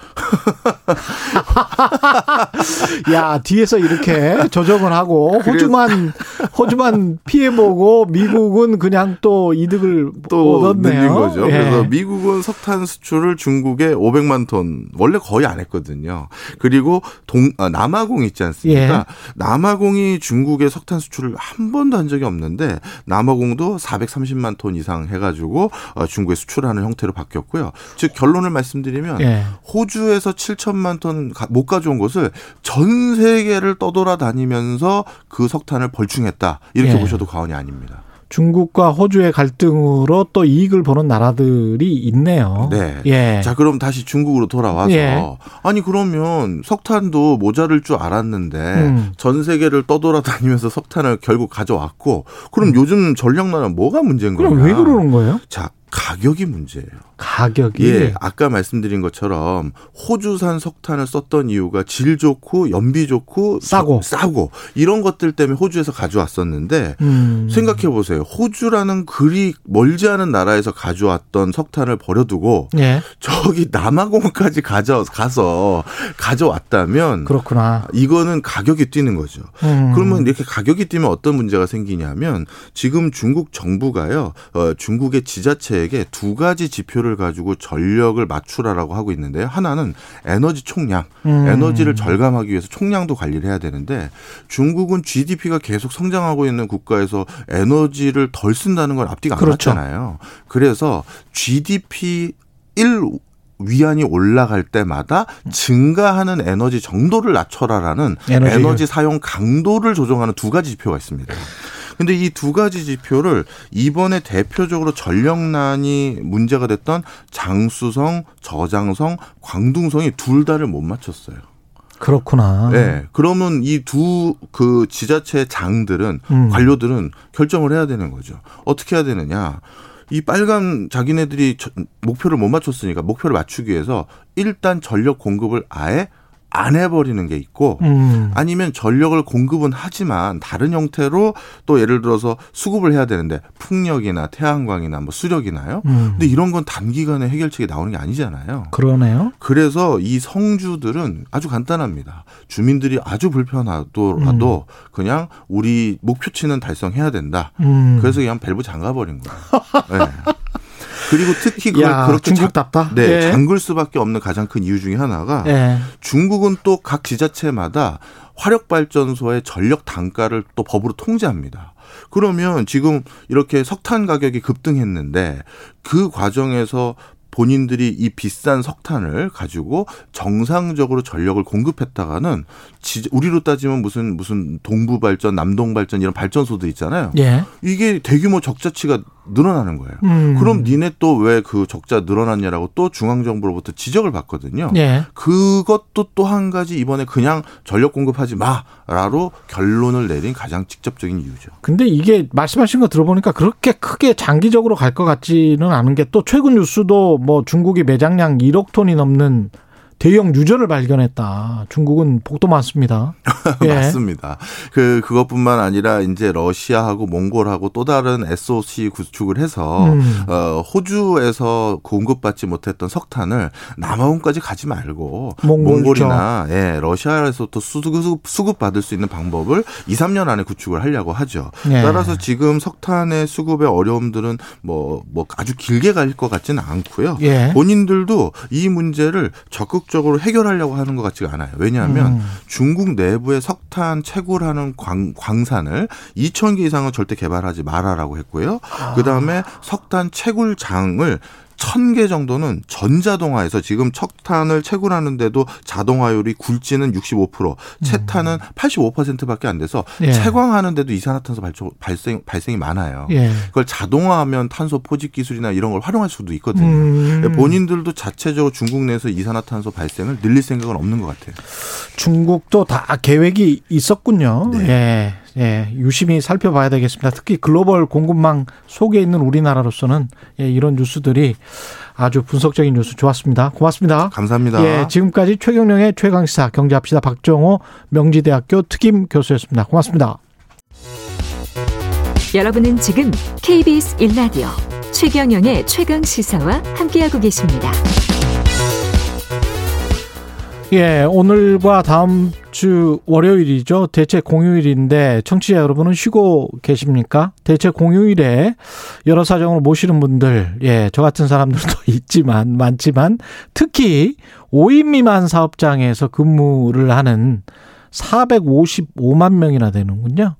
야 뒤에서 이렇게 조정을 하고 호주만 호주만 피해 보고 미국 은 그냥 또 이득을 또 얻었네요. 늘린 거죠. 예. 그래서 미국은 석탄 수출을 중국에 500만 톤 원래 거의 안 했거든요. 그리고 동 아, 남아공 있지 않습니까? 예. 남아공이 중국에 석탄 수출을 한 번도 한 적이 없는데 남아공도 430만 톤 이상 해가지고 어, 중국에 수출하는 형태로 바뀌었고요. 즉 결론을 말씀드리면 예. 호주에서 7천만 톤 못 가져온 것을 전 세계를 떠돌아다니면서 그 석탄을 벌충했다 이렇게 예. 보셔도 과언이 아닙니다. 중국과 호주의 갈등으로 또 이익을 보는 나라들이 있네요. 네. 예. 자, 그럼 다시 중국으로 돌아와서 예. 아니 그러면 석탄도 모자랄 줄 알았는데 음. 전 세계를 떠돌아다니면서 석탄을 결국 가져왔고 그럼 요즘 전력난은 뭐가 문제인? 음. 그럼 왜 그러는 거예요? 자, 가격이 문제예요. 가격이 예, 아까 말씀드린 것처럼 호주산 석탄을 썼던 이유가 질 좋고 연비 좋고 싸고. 싸고 이런 것들 때문에 호주에서 가져왔었는데 음. 생각해 보세요. 호주라는 그리 멀지 않은 나라에서 가져왔던 석탄을 버려두고 예. 저기 남아공까지 가져 가서 가져왔다면 그렇구나. 이거는 가격이 뛰는 거죠. 음. 그러면 이렇게 가격이 뛰면 어떤 문제가 생기냐면 지금 중국 정부가요, 어, 중국의 지자체에게 두 가지 지표를 가지고 전력을 맞추라라고 하고 있는데요. 하나는 에너지 총량, 음. 에너지를 절감하기 위해서 총량도 관리를 해야 되는데 중국은 GDP가 계속 성장하고 있는 국가에서 에너지를 덜 쓴다는 건 앞뒤가 안 그렇죠. 맞잖아요. 그래서 GDP 1 위안이 올라갈 때마다 증가하는 에너지 정도를 낮춰라라는 에너지를. 에너지 사용 강도를 조정하는 두 가지 지표가 있습니다. 근데 이 두 가지 지표를 이번에 대표적으로 전력난이 문제가 됐던 장수성, 저장성, 광둥성이 둘 다를 못 맞췄어요. 그렇구나. 네. 그러면 이 두 그 지자체 장들은 음. 관료들은 결정을 해야 되는 거죠. 어떻게 해야 되느냐? 이 빨간 자기네들이 저- 목표를 못 맞췄으니까 목표를 맞추기 위해서 일단 전력 공급을 아예 안 해버리는 게 있고 음. 아니면 전력을 공급은 하지만 다른 형태로 또 예를 들어서 수급을 해야 되는데 풍력이나 태양광이나 뭐 수력이나요. 음. 근데 이런 건 단기간에 해결책이 나오는 게 아니잖아요. 그러네요. 그래서 이 성주들은 아주 간단합니다. 주민들이 아주 불편하더라도 그냥 우리 목표치는 달성해야 된다. 음. 그래서 그냥 밸브 잠가버린 거예요. 네. 그리고 특히 그걸 야, 그렇게 중국답다. 네, 예. 잠글 수밖에 없는 가장 큰 이유 중에 하나가 예. 중국은 또 각 지자체마다 화력 발전소의 전력 단가를 또 법으로 통제합니다. 그러면 지금 이렇게 석탄 가격이 급등했는데 그 과정에서 본인들이 이 비싼 석탄을 가지고 정상적으로 전력을 공급했다가는 지- 우리로 따지면 무슨 무슨 동부 발전, 남동 발전 이런 발전소들 있잖아요. 예. 이게 대규모 적자치가 늘어나는 거예요. 음. 그럼 니네 또 왜 그 적자 늘어났냐라고 또 중앙정부로부터 지적을 받거든요. 예. 그것도 또 한 가지 이번에 그냥 전력 공급하지 마라로 결론을 내린 가장 직접적인 이유죠. 근데 이게 말씀하신 거 들어보니까 그렇게 크게 장기적으로 갈 것 같지는 않은 게 또 최근 뉴스도 뭐 중국이 매장량 1억 톤이 넘는 대형 유전을 발견했다. 중국은 복도 많습니다. 예. 맞습니다. 그 그것뿐만 아니라 이제 러시아하고 몽골하고 또 다른 SOC 구축을 해서 음. 어, 호주에서 공급받지 못했던 석탄을 남아공까지 가지 말고 몽골 몽골이나 예, 러시아에서 또 수급 수급 받을 수 있는 방법을 2, 3년 안에 구축을 하려고 하죠. 예. 따라서 지금 석탄의 수급의 어려움들은 뭐, 뭐 아주 길게 갈 것 같지는 않고요. 예. 본인들도 이 문제를 적극 적으로 해결하려고 하는 것 같지가 않아요. 왜냐하면 음. 중국 내부의 석탄 채굴하는 광, 광산을 2천 개 이상은 절대 개발하지 말아라고 했고요. 아. 그 다음에 석탄 채굴장을 천 개 정도는 전자동화해서 지금 석탄을 채굴하는데도 자동화율이 굴지는 65%, 채탄은 85%밖에 안 돼서 음. 예. 채광하는데도 이산화탄소 발조- 발생 발생이 많아요. 예. 그걸 자동화하면 탄소 포집 기술이나 이런 걸 활용할 수도 있거든요. 음. 본인들도 자체적으로 중국 내에서 이산화탄소 발생을 늘릴 생각은 없는 것 같아요. 중국도 다 계획이 있었군요. 예. 예. 유심히 살펴봐야 되겠습니다. 특히 글로벌 공급망 속에 있는 우리나라로서는 예, 이런 뉴스들이 아주 분석적인 뉴스 좋았습니다. 고맙습니다. 감사합니다. 예, 지금까지 최경령의 최강시사 경제합시다 박정호 명지대학교 특임 교수였습니다. 고맙습니다. 여러분은 지금 KBS 1라디오 최경영의 최강 시사와 함께하고 계십니다. 예, 오늘과 다음 주 월요일이죠. 대체 공휴일인데 청취자 여러분은 쉬고 계십니까? 대체 공휴일에 여러 사정으로 모시는 분들, 예, 저 같은 사람들도 있지만 많지만 특히 5인 미만 사업장에서 근무를 하는 455만 명이나 되는군요.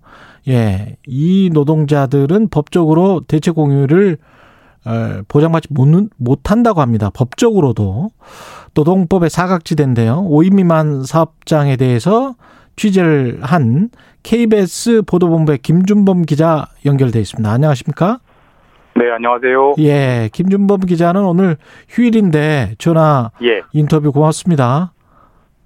예, 이 노동자들은 법적으로 대체 공휴일을 어, 보장받지 못, 못한다고 합니다. 법적으로도. 노동법의 사각지대인데요. 5인 미만 사업장에 대해서 취재를 한 KBS 보도본부의 김준범 기자 연결돼 있습니다. 안녕하십니까? 네, 안녕하세요. 예, 김준범 기자는 오늘 휴일인데 전화 예. 인터뷰 고맙습니다.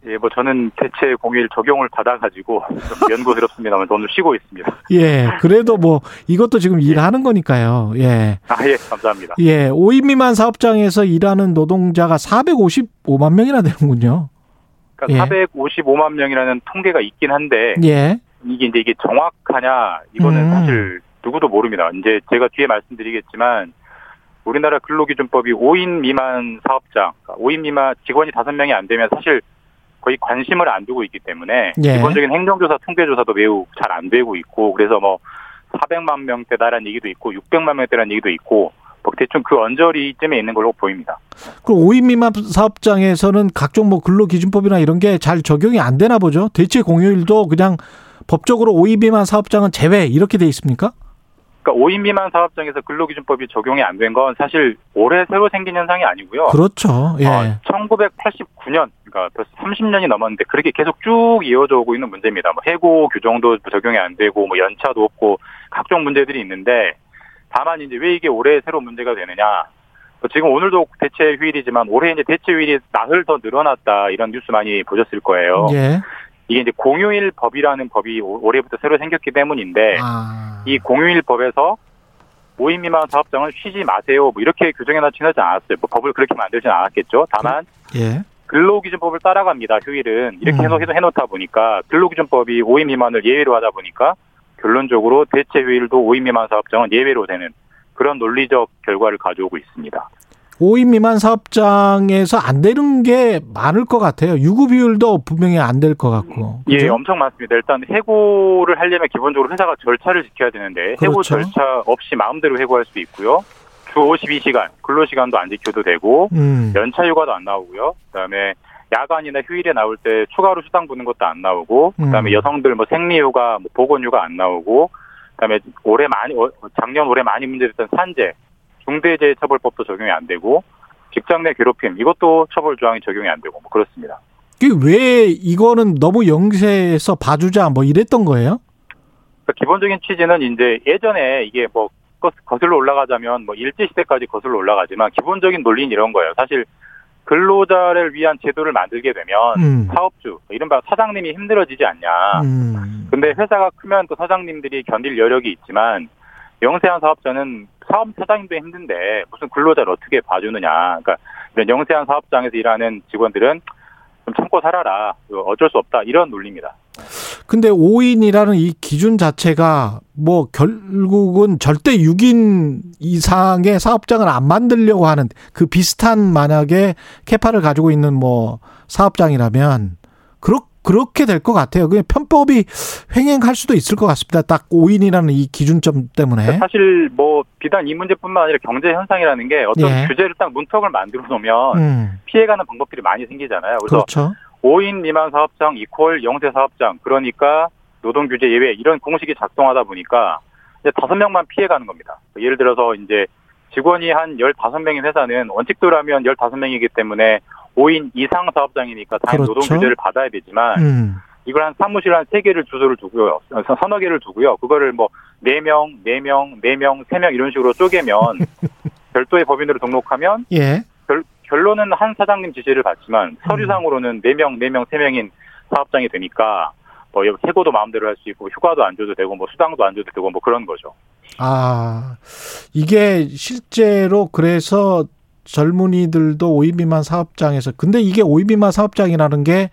예, 뭐 저는 대체 공휴일 적용을 받아가지고 좀 연구스럽습니다만 오늘 쉬고 있습니다. 예, 그래도 뭐 이것도 지금 일하는 거니까요. 예. 아, 예, 감사합니다. 예, 5인 미만 사업장에서 일하는 노동자가 455만 명이나 되는군요. 그러니까 예. 455만 명이라는 통계가 있긴 한데 예. 이게 이제 이게 정확하냐 이거는 음. 사실 누구도 모릅니다. 이제 제가 뒤에 말씀드리겠지만 우리나라 근로기준법이 5인 미만 사업장, 그러니까 5인 미만 직원이 5명이 안 되면 사실 거의 관심을 안 두고 있기 때문에 예. 기본적인 행정조사, 통계조사도 매우 잘 안 되고 있고 그래서 뭐 400만 명대다라는 얘기도 있고 600만 명대라는 얘기도 있고 뭐 대충 그 언저리쯤에 있는 걸로 보입니다. 그럼 5인 미만 사업장에서는 각종 뭐 근로기준법이나 이런 게 잘 적용이 안 되나 보죠. 대체 공휴일도 그냥 법적으로 5인 미만 사업장은 제외 이렇게 돼 있습니까? 그러니까 5인 미만 사업 장에서 근로기준법이 적용이 안 된 건 사실 올해 새로 생긴 현상이 아니고요. 그렇죠. 예. 어, 1989년, 그러니까 벌써 30년이 넘었는데 그렇게 계속 쭉 이어져 오고 있는 문제입니다. 뭐 해고 규정도 적용이 안 되고 뭐 연차도 없고 각종 문제들이 있는데 다만 이제 왜 이게 올해 새로 문제가 되느냐? 뭐 지금 오늘도 대체 휴일이지만 올해 이제 대체 휴일이 나흘 더 늘어났다 이런 뉴스 많이 보셨을 거예요. 예. 이게 이제 공휴일 법이라는 법이 올- 올해부터 새로 생겼기 때문인데 아. 이 공휴일 법에서 5인 미만 사업장을 쉬지 마세요. 뭐 이렇게 규정해놓지는 않았어요. 뭐 법을 그렇게 만들지는 않았겠죠. 다만 예. 근로기준법을 따라갑니다. 휴일은 이렇게 음. 해놓, 해놓다 보니까 근로기준법이 5인 미만을 예외로 하다 보니까 결론적으로 대체 휴일도 5인 미만 사업장은 예외로 되는 그런 논리적 결과를 가져오고 있습니다. 5인 미만 사업장에서 안 되는 게 많을 것 같아요. 유급 비율도 분명히 안 될 것 같고. 예, 그죠? 엄청 많습니다. 일단 해고를 하려면 기본적으로 회사가 절차를 지켜야 되는데 해고 그렇죠. 절차 없이 마음대로 해고할 수 있고요. 주 52시간 근로시간도 안 지켜도 되고 음. 연차 휴가도 안 나오고요. 그다음에 야간이나 휴일에 나올 때 추가로 수당 부는 것도 안 나오고 그다음에 음. 여성들 뭐 생리휴가, 뭐 보건휴가 안 나오고 그다음에 올해 많이 어, 작년 올해 많이 문제됐던 산재, 중대재해처벌법도 적용이 안 되고 직장 내 괴롭힘 이것도 처벌 조항이 적용이 안 되고 뭐 그렇습니다. 왜 이거는 너무 영세해서 봐주자 뭐 이랬던 거예요? 그러니까 기본적인 취지는 이제 예전에 이게 뭐 거- 거슬러 올라가자면 뭐 일제 시대까지 거슬러 올라가지만 기본적인 논리는 이런 거예요. 사실 근로자를 위한 제도를 만들게 되면 음. 사업주 이른바 사장님이 힘들어지지 않냐. 음. 근데 회사가 크면 또 사장님들이 견딜 여력이 있지만 영세한 사업자는 사업 사장님도 힘든데 무슨 근로자를 어떻게 봐주느냐. 그러니까 이런 영세한 사업장에서 일하는 직원들은 좀 참고 살아라. 이거 어쩔 수 없다. 이런 논리입니다. 근데 5인이라는 이 기준 자체가 뭐 결국은 절대 6인 이상의 사업장을 안 만들려고 하는 그 비슷한 만약에 캐파를 가지고 있는 뭐 사업장이라면 그렇 그렇게 될 것 같아요. 그냥 편법이 횡행할 수도 있을 것 같습니다. 딱 5인이라는 이 기준점 때문에. 사실 뭐 비단 이 문제뿐만 아니라 경제 현상이라는 게 어떤 예. 규제를 딱 문턱을 만들어 놓으면 음. 피해가는 방법들이 많이 생기잖아요. 그래서 그렇죠. 5인 미만 사업장 이퀄 영세 사업장 그러니까 노동 규제 예외 이런 공식이 작동하다 보니까 이제 다섯 명만 피해가는 겁니다. 예를 들어서 이제 직원이 한 15명인 회사는 원칙대로 하면 15명이기 때문에 5인 이상 사업장이니까 당연히 그렇죠. 노동 규제를 받아야 되지만 음. 이걸 한 사무실 한 세 개를 주소를 두고요. 서- 서너 개를 두고요. 그거를 뭐 네 명, 네 명, 네 명, 세명 이런 식으로 쪼개면 별도의 법인으로 등록하면 예. 결, 결론은 한 사장님 지시를 받지만 서류상으로는 네 명, 네 명, 세 명인 사업장이 되니까 뭐 해고도 마음대로 할 수 있고 휴가도 안 줘도 되고 뭐 수당도 안 줘도 되고 뭐 그런 거죠. 아, 이게 실제로 그래서 젊은이들도 5인 미만 사업장에서 근데 이게 5인 미만 사업장이라는 게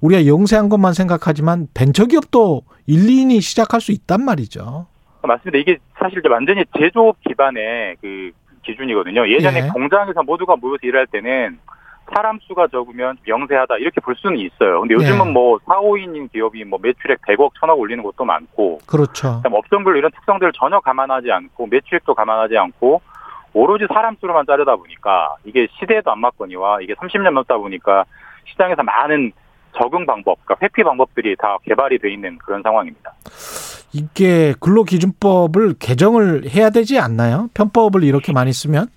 우리가 영세한 것만 생각하지만 벤처기업도 1, 2인이 시작할 수 있단 말이죠. 맞습니다. 이게 사실 완전히 제조업 기반의 그 기준이거든요. 예전에 예. 공장에서 모두가 모여서 일할 때는 사람 수가 적으면 영세하다 이렇게 볼 수는 있어요. 근데 요즘은 네. 뭐 4, 5인인 기업이 뭐 매출액 100억, 1000억 올리는 것도 많고 그렇죠. 업종별로 이런 특성들을 전혀 감안하지 않고 매출액도 감안하지 않고 오로지 사람 수로만 자르다 보니까 이게 시대에도 안 맞거니와 이게 30년 넘다 보니까 시장에서 많은 적응 방법, 그러니까 회피 방법들이 다 개발이 돼 있는 그런 상황입니다. 이게 근로기준법을 개정을 해야 되지 않나요? 편법을 이렇게 많이 쓰면?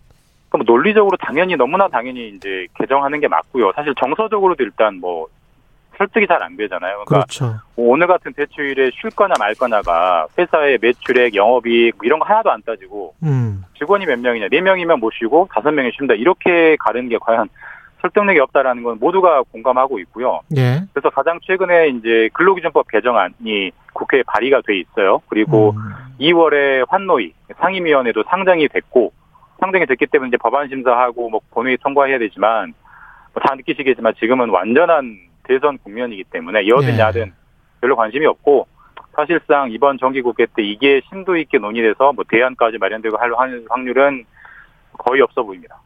그럼 논리적으로 당연히 너무나 당연히 이제 개정하는 게 맞고요. 사실 정서적으로도 일단 뭐 설득이 잘 안 되잖아요. 그러니까 그렇죠. 뭐 오늘 같은 대출일에 쉴 거냐 말 거냐가 회사의 매출액, 영업이익 뭐 이런 거 하나도 안 따지고 음. 직원이 몇 명이냐, 네 명이면 못 쉬고 다섯 명이 쉰다 이렇게 가르는 게 과연 설득력이 없다라는 건 모두가 공감하고 있고요. 예. 그래서 가장 최근에 이제 근로기준법 개정안이 국회에 발의가 돼 있어요. 그리고 음. 2월에 환노위 상임위원회도 상정이 됐고 상정이 됐기 때문에 이제 법안 심사하고 뭐 본회의 통과해야 되지만 뭐 다 느끼시겠지만 지금은 완전한 대선 국면이기 때문에 여든 네. 야든 별로 관심이 없고 사실상 이번 정기국회 때 이게 심도 있게 논의돼서 뭐 대안까지 마련되고 할 확률은 거의 없어 보입니다.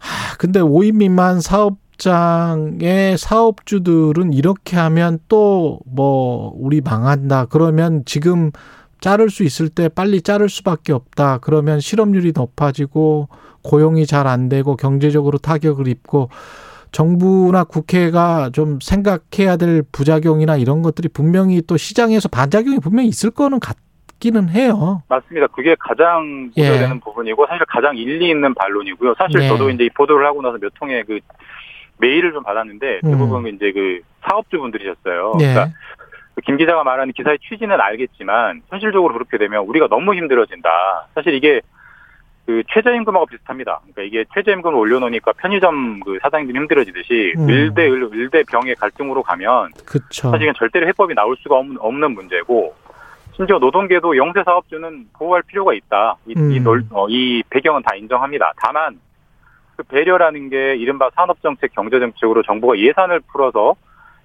아, 근데 5인 미만 사업장의 사업주들은 이렇게 하면 또 뭐 우리 망한다. 그러면 지금 자를 수 있을 때 빨리 자를 수밖에 없다. 그러면 실업률이 높아지고 고용이 잘 안 되고 경제적으로 타격을 입고 정부나 국회가 좀 생각해야 될 부작용이나 이런 것들이 분명히 또 시장에서 반작용이 분명히 있을 거는 같기는 해요. 맞습니다. 그게 가장 예. 우려되는 부분이고 사실 가장 일리 있는 반론이고요. 사실 네. 저도 이제 이 보도를 하고 나서 몇 통의 그 메일을 좀 받았는데 음. 대부분 이제 그 사업주분들이셨어요. 예. 그러니까 김 기자가 말하는 기사의 취지는 알겠지만 현실적으로 그렇게 되면 우리가 너무 힘들어진다. 사실 이게 그 최저임금하고 비슷합니다. 그러니까 이게 최저임금을 올려놓으니까 편의점 그 사장님들이 힘들어지듯이 음. 을대 을, 을대 병의 갈등으로 가면 그렇죠. 사실 이건 절대로 해법이 나올 수가 없는, 없는 문제고 심지어 노동계도 영세 사업주는 보호할 필요가 있다. 이, 음. 이, 놀- 어, 이 배경은 다 인정합니다. 다만 그 배려라는 게 이른바 산업정책, 경제정책으로 정부가 예산을 풀어서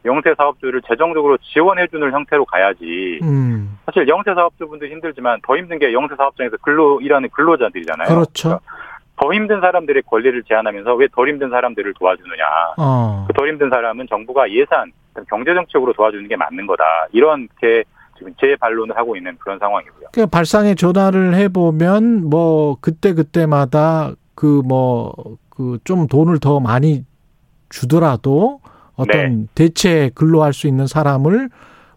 영세 사업주를 재정적으로 지원해주는 형태로 가야지. 음. 사실 영세 사업주분들 힘들지만 더 힘든 게 영세 사업장에서 근로 일하는 근로자들이잖아요. 그렇죠. 그러니까 더 힘든 사람들의 권리를 제한하면서 왜 덜 힘든 사람들을 도와주느냐. 어. 그덜 힘든 사람은 정부가 예산, 경제 정책으로 도와주는 게 맞는 거다. 이렇게 지금 재반론을 하고 있는 그런 상황이고요. 그 발상에 전화를 해보면 뭐 그때 그때마다 그 뭐 그 좀 돈을 더 많이 주더라도 어떤 대체 근로할 수 있는 사람을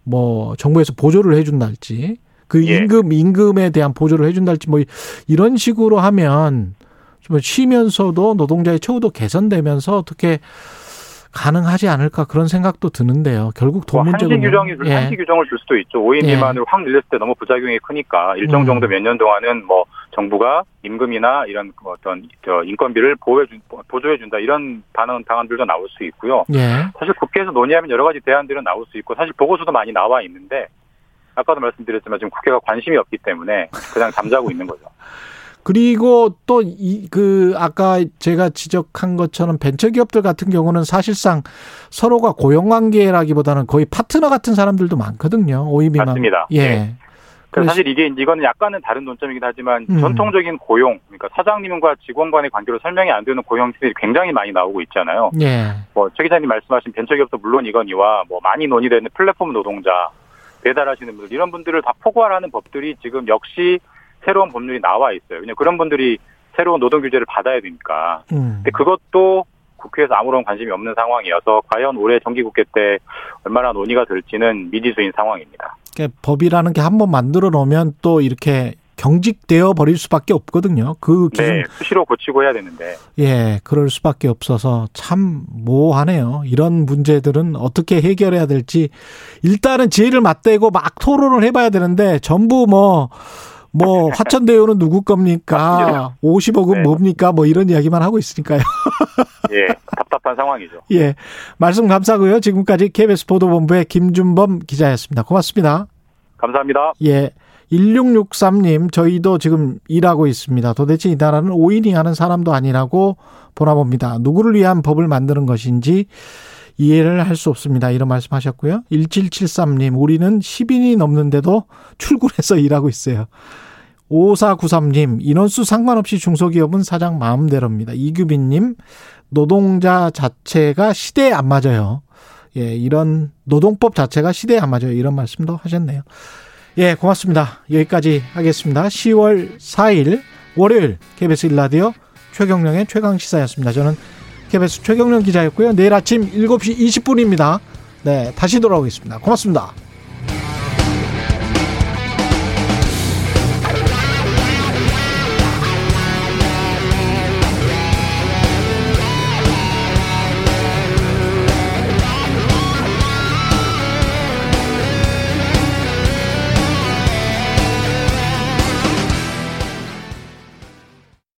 뭐 정부에서 보조를 해준달지 그 예. 임금 임금에 대한 보조를 해준달지 뭐 이런 식으로 하면 좀 쉬면서도 노동자의 처우도 개선되면서 어떻게 가능하지 않을까 그런 생각도 드는데요. 결국 돈뭐 한시 문제군요. 규정이 예. 한시 규정을 줄 수도 있죠. 5인 예. 미만으로 확 늘렸을 때 너무 부작용이 크니까 일정 음. 정도 몇 년 동안은 뭐 정부가 임금이나 이런 그 어떤 저 인건비를 보호해 준 보조해 준다 이런 반응 방안들도 나올 수 있고요. 예. 사실 국회에서 논의하면 여러 가지 대안들은 나올 수 있고 사실 보고서도 많이 나와 있는데 아까도 말씀드렸지만 지금 국회가 관심이 없기 때문에 그냥 잠자고 있는 거죠. 그리고 또 이 그 아까 제가 지적한 것처럼 벤처기업들 같은 경우는 사실상 서로가 고용 관계라기보다는 거의 파트너 같은 사람들도 많거든요. 오이미만 맞습니다. 예. 네. 그래서 사실 이게 이거는 약간은 다른 논점이긴 하지만 음. 전통적인 고용, 그러니까 사장님과 직원 간의 관계로 설명이 안 되는 고용 형태들이 굉장히 많이 나오고 있잖아요. 예. 뭐최 기자님 말씀하신 벤처기업도 물론 이거니와 뭐 많이 논의되는 플랫폼 노동자, 배달하시는 분들 이런 분들을 다 포괄하는 법들이 지금 역시 새로운 법률이 나와 있어요. 왜냐 그런 분들이 새로운 노동 규제를 받아야 되니까. 음. 근데 그것도 국회에서 아무런 관심이 없는 상황이어서 과연 올해 정기국회 때 얼마나 논의가 될지는 미지수인 상황입니다. 법이라는 게 한번 만들어 놓으면 또 이렇게 경직되어 버릴 수밖에 없거든요. 그 기준 네, 수시로 고치고 해야 되는데 예, 그럴 수밖에 없어서 참 모호하네요. 이런 문제들은 어떻게 해결해야 될지 일단은 지혜를 맞대고 막 토론을 해봐야 되는데 전부 뭐, 뭐, 화천대유는 누구 겁니까? 50억은 네. 뭡니까? 뭐 이런 이야기만 하고 있으니까요. 예, 답답한 상황이죠. 예. 말씀 감사하고요. 지금까지 KBS 보도본부의 김준범 기자였습니다. 고맙습니다. 감사합니다. 예. 1663님, 저희도 지금 일하고 있습니다. 도대체 이 나라는 5인이 하는 사람도 아니라고 보나 봅니다. 누구를 위한 법을 만드는 것인지 이해를 할 수 없습니다. 이런 말씀 하셨고요. 1773님, 우리는 10인이 넘는데도 출근해서 일하고 있어요. 5493님, 인원수 상관없이 중소기업은 사장 마음대로입니다. 이규빈님, 노동자 자체가 시대에 안 맞아요. 예, 이런 노동법 자체가 시대에 안 맞아요. 이런 말씀도 하셨네요. 예, 고맙습니다. 여기까지 하겠습니다. 10월 4일 월요일 KBS 1라디오 최경령의 최강 시사였습니다. 저는 KBS 최경령 기자였고요. 내일 아침 7시 20분입니다. 네, 다시 돌아오겠습니다. 고맙습니다.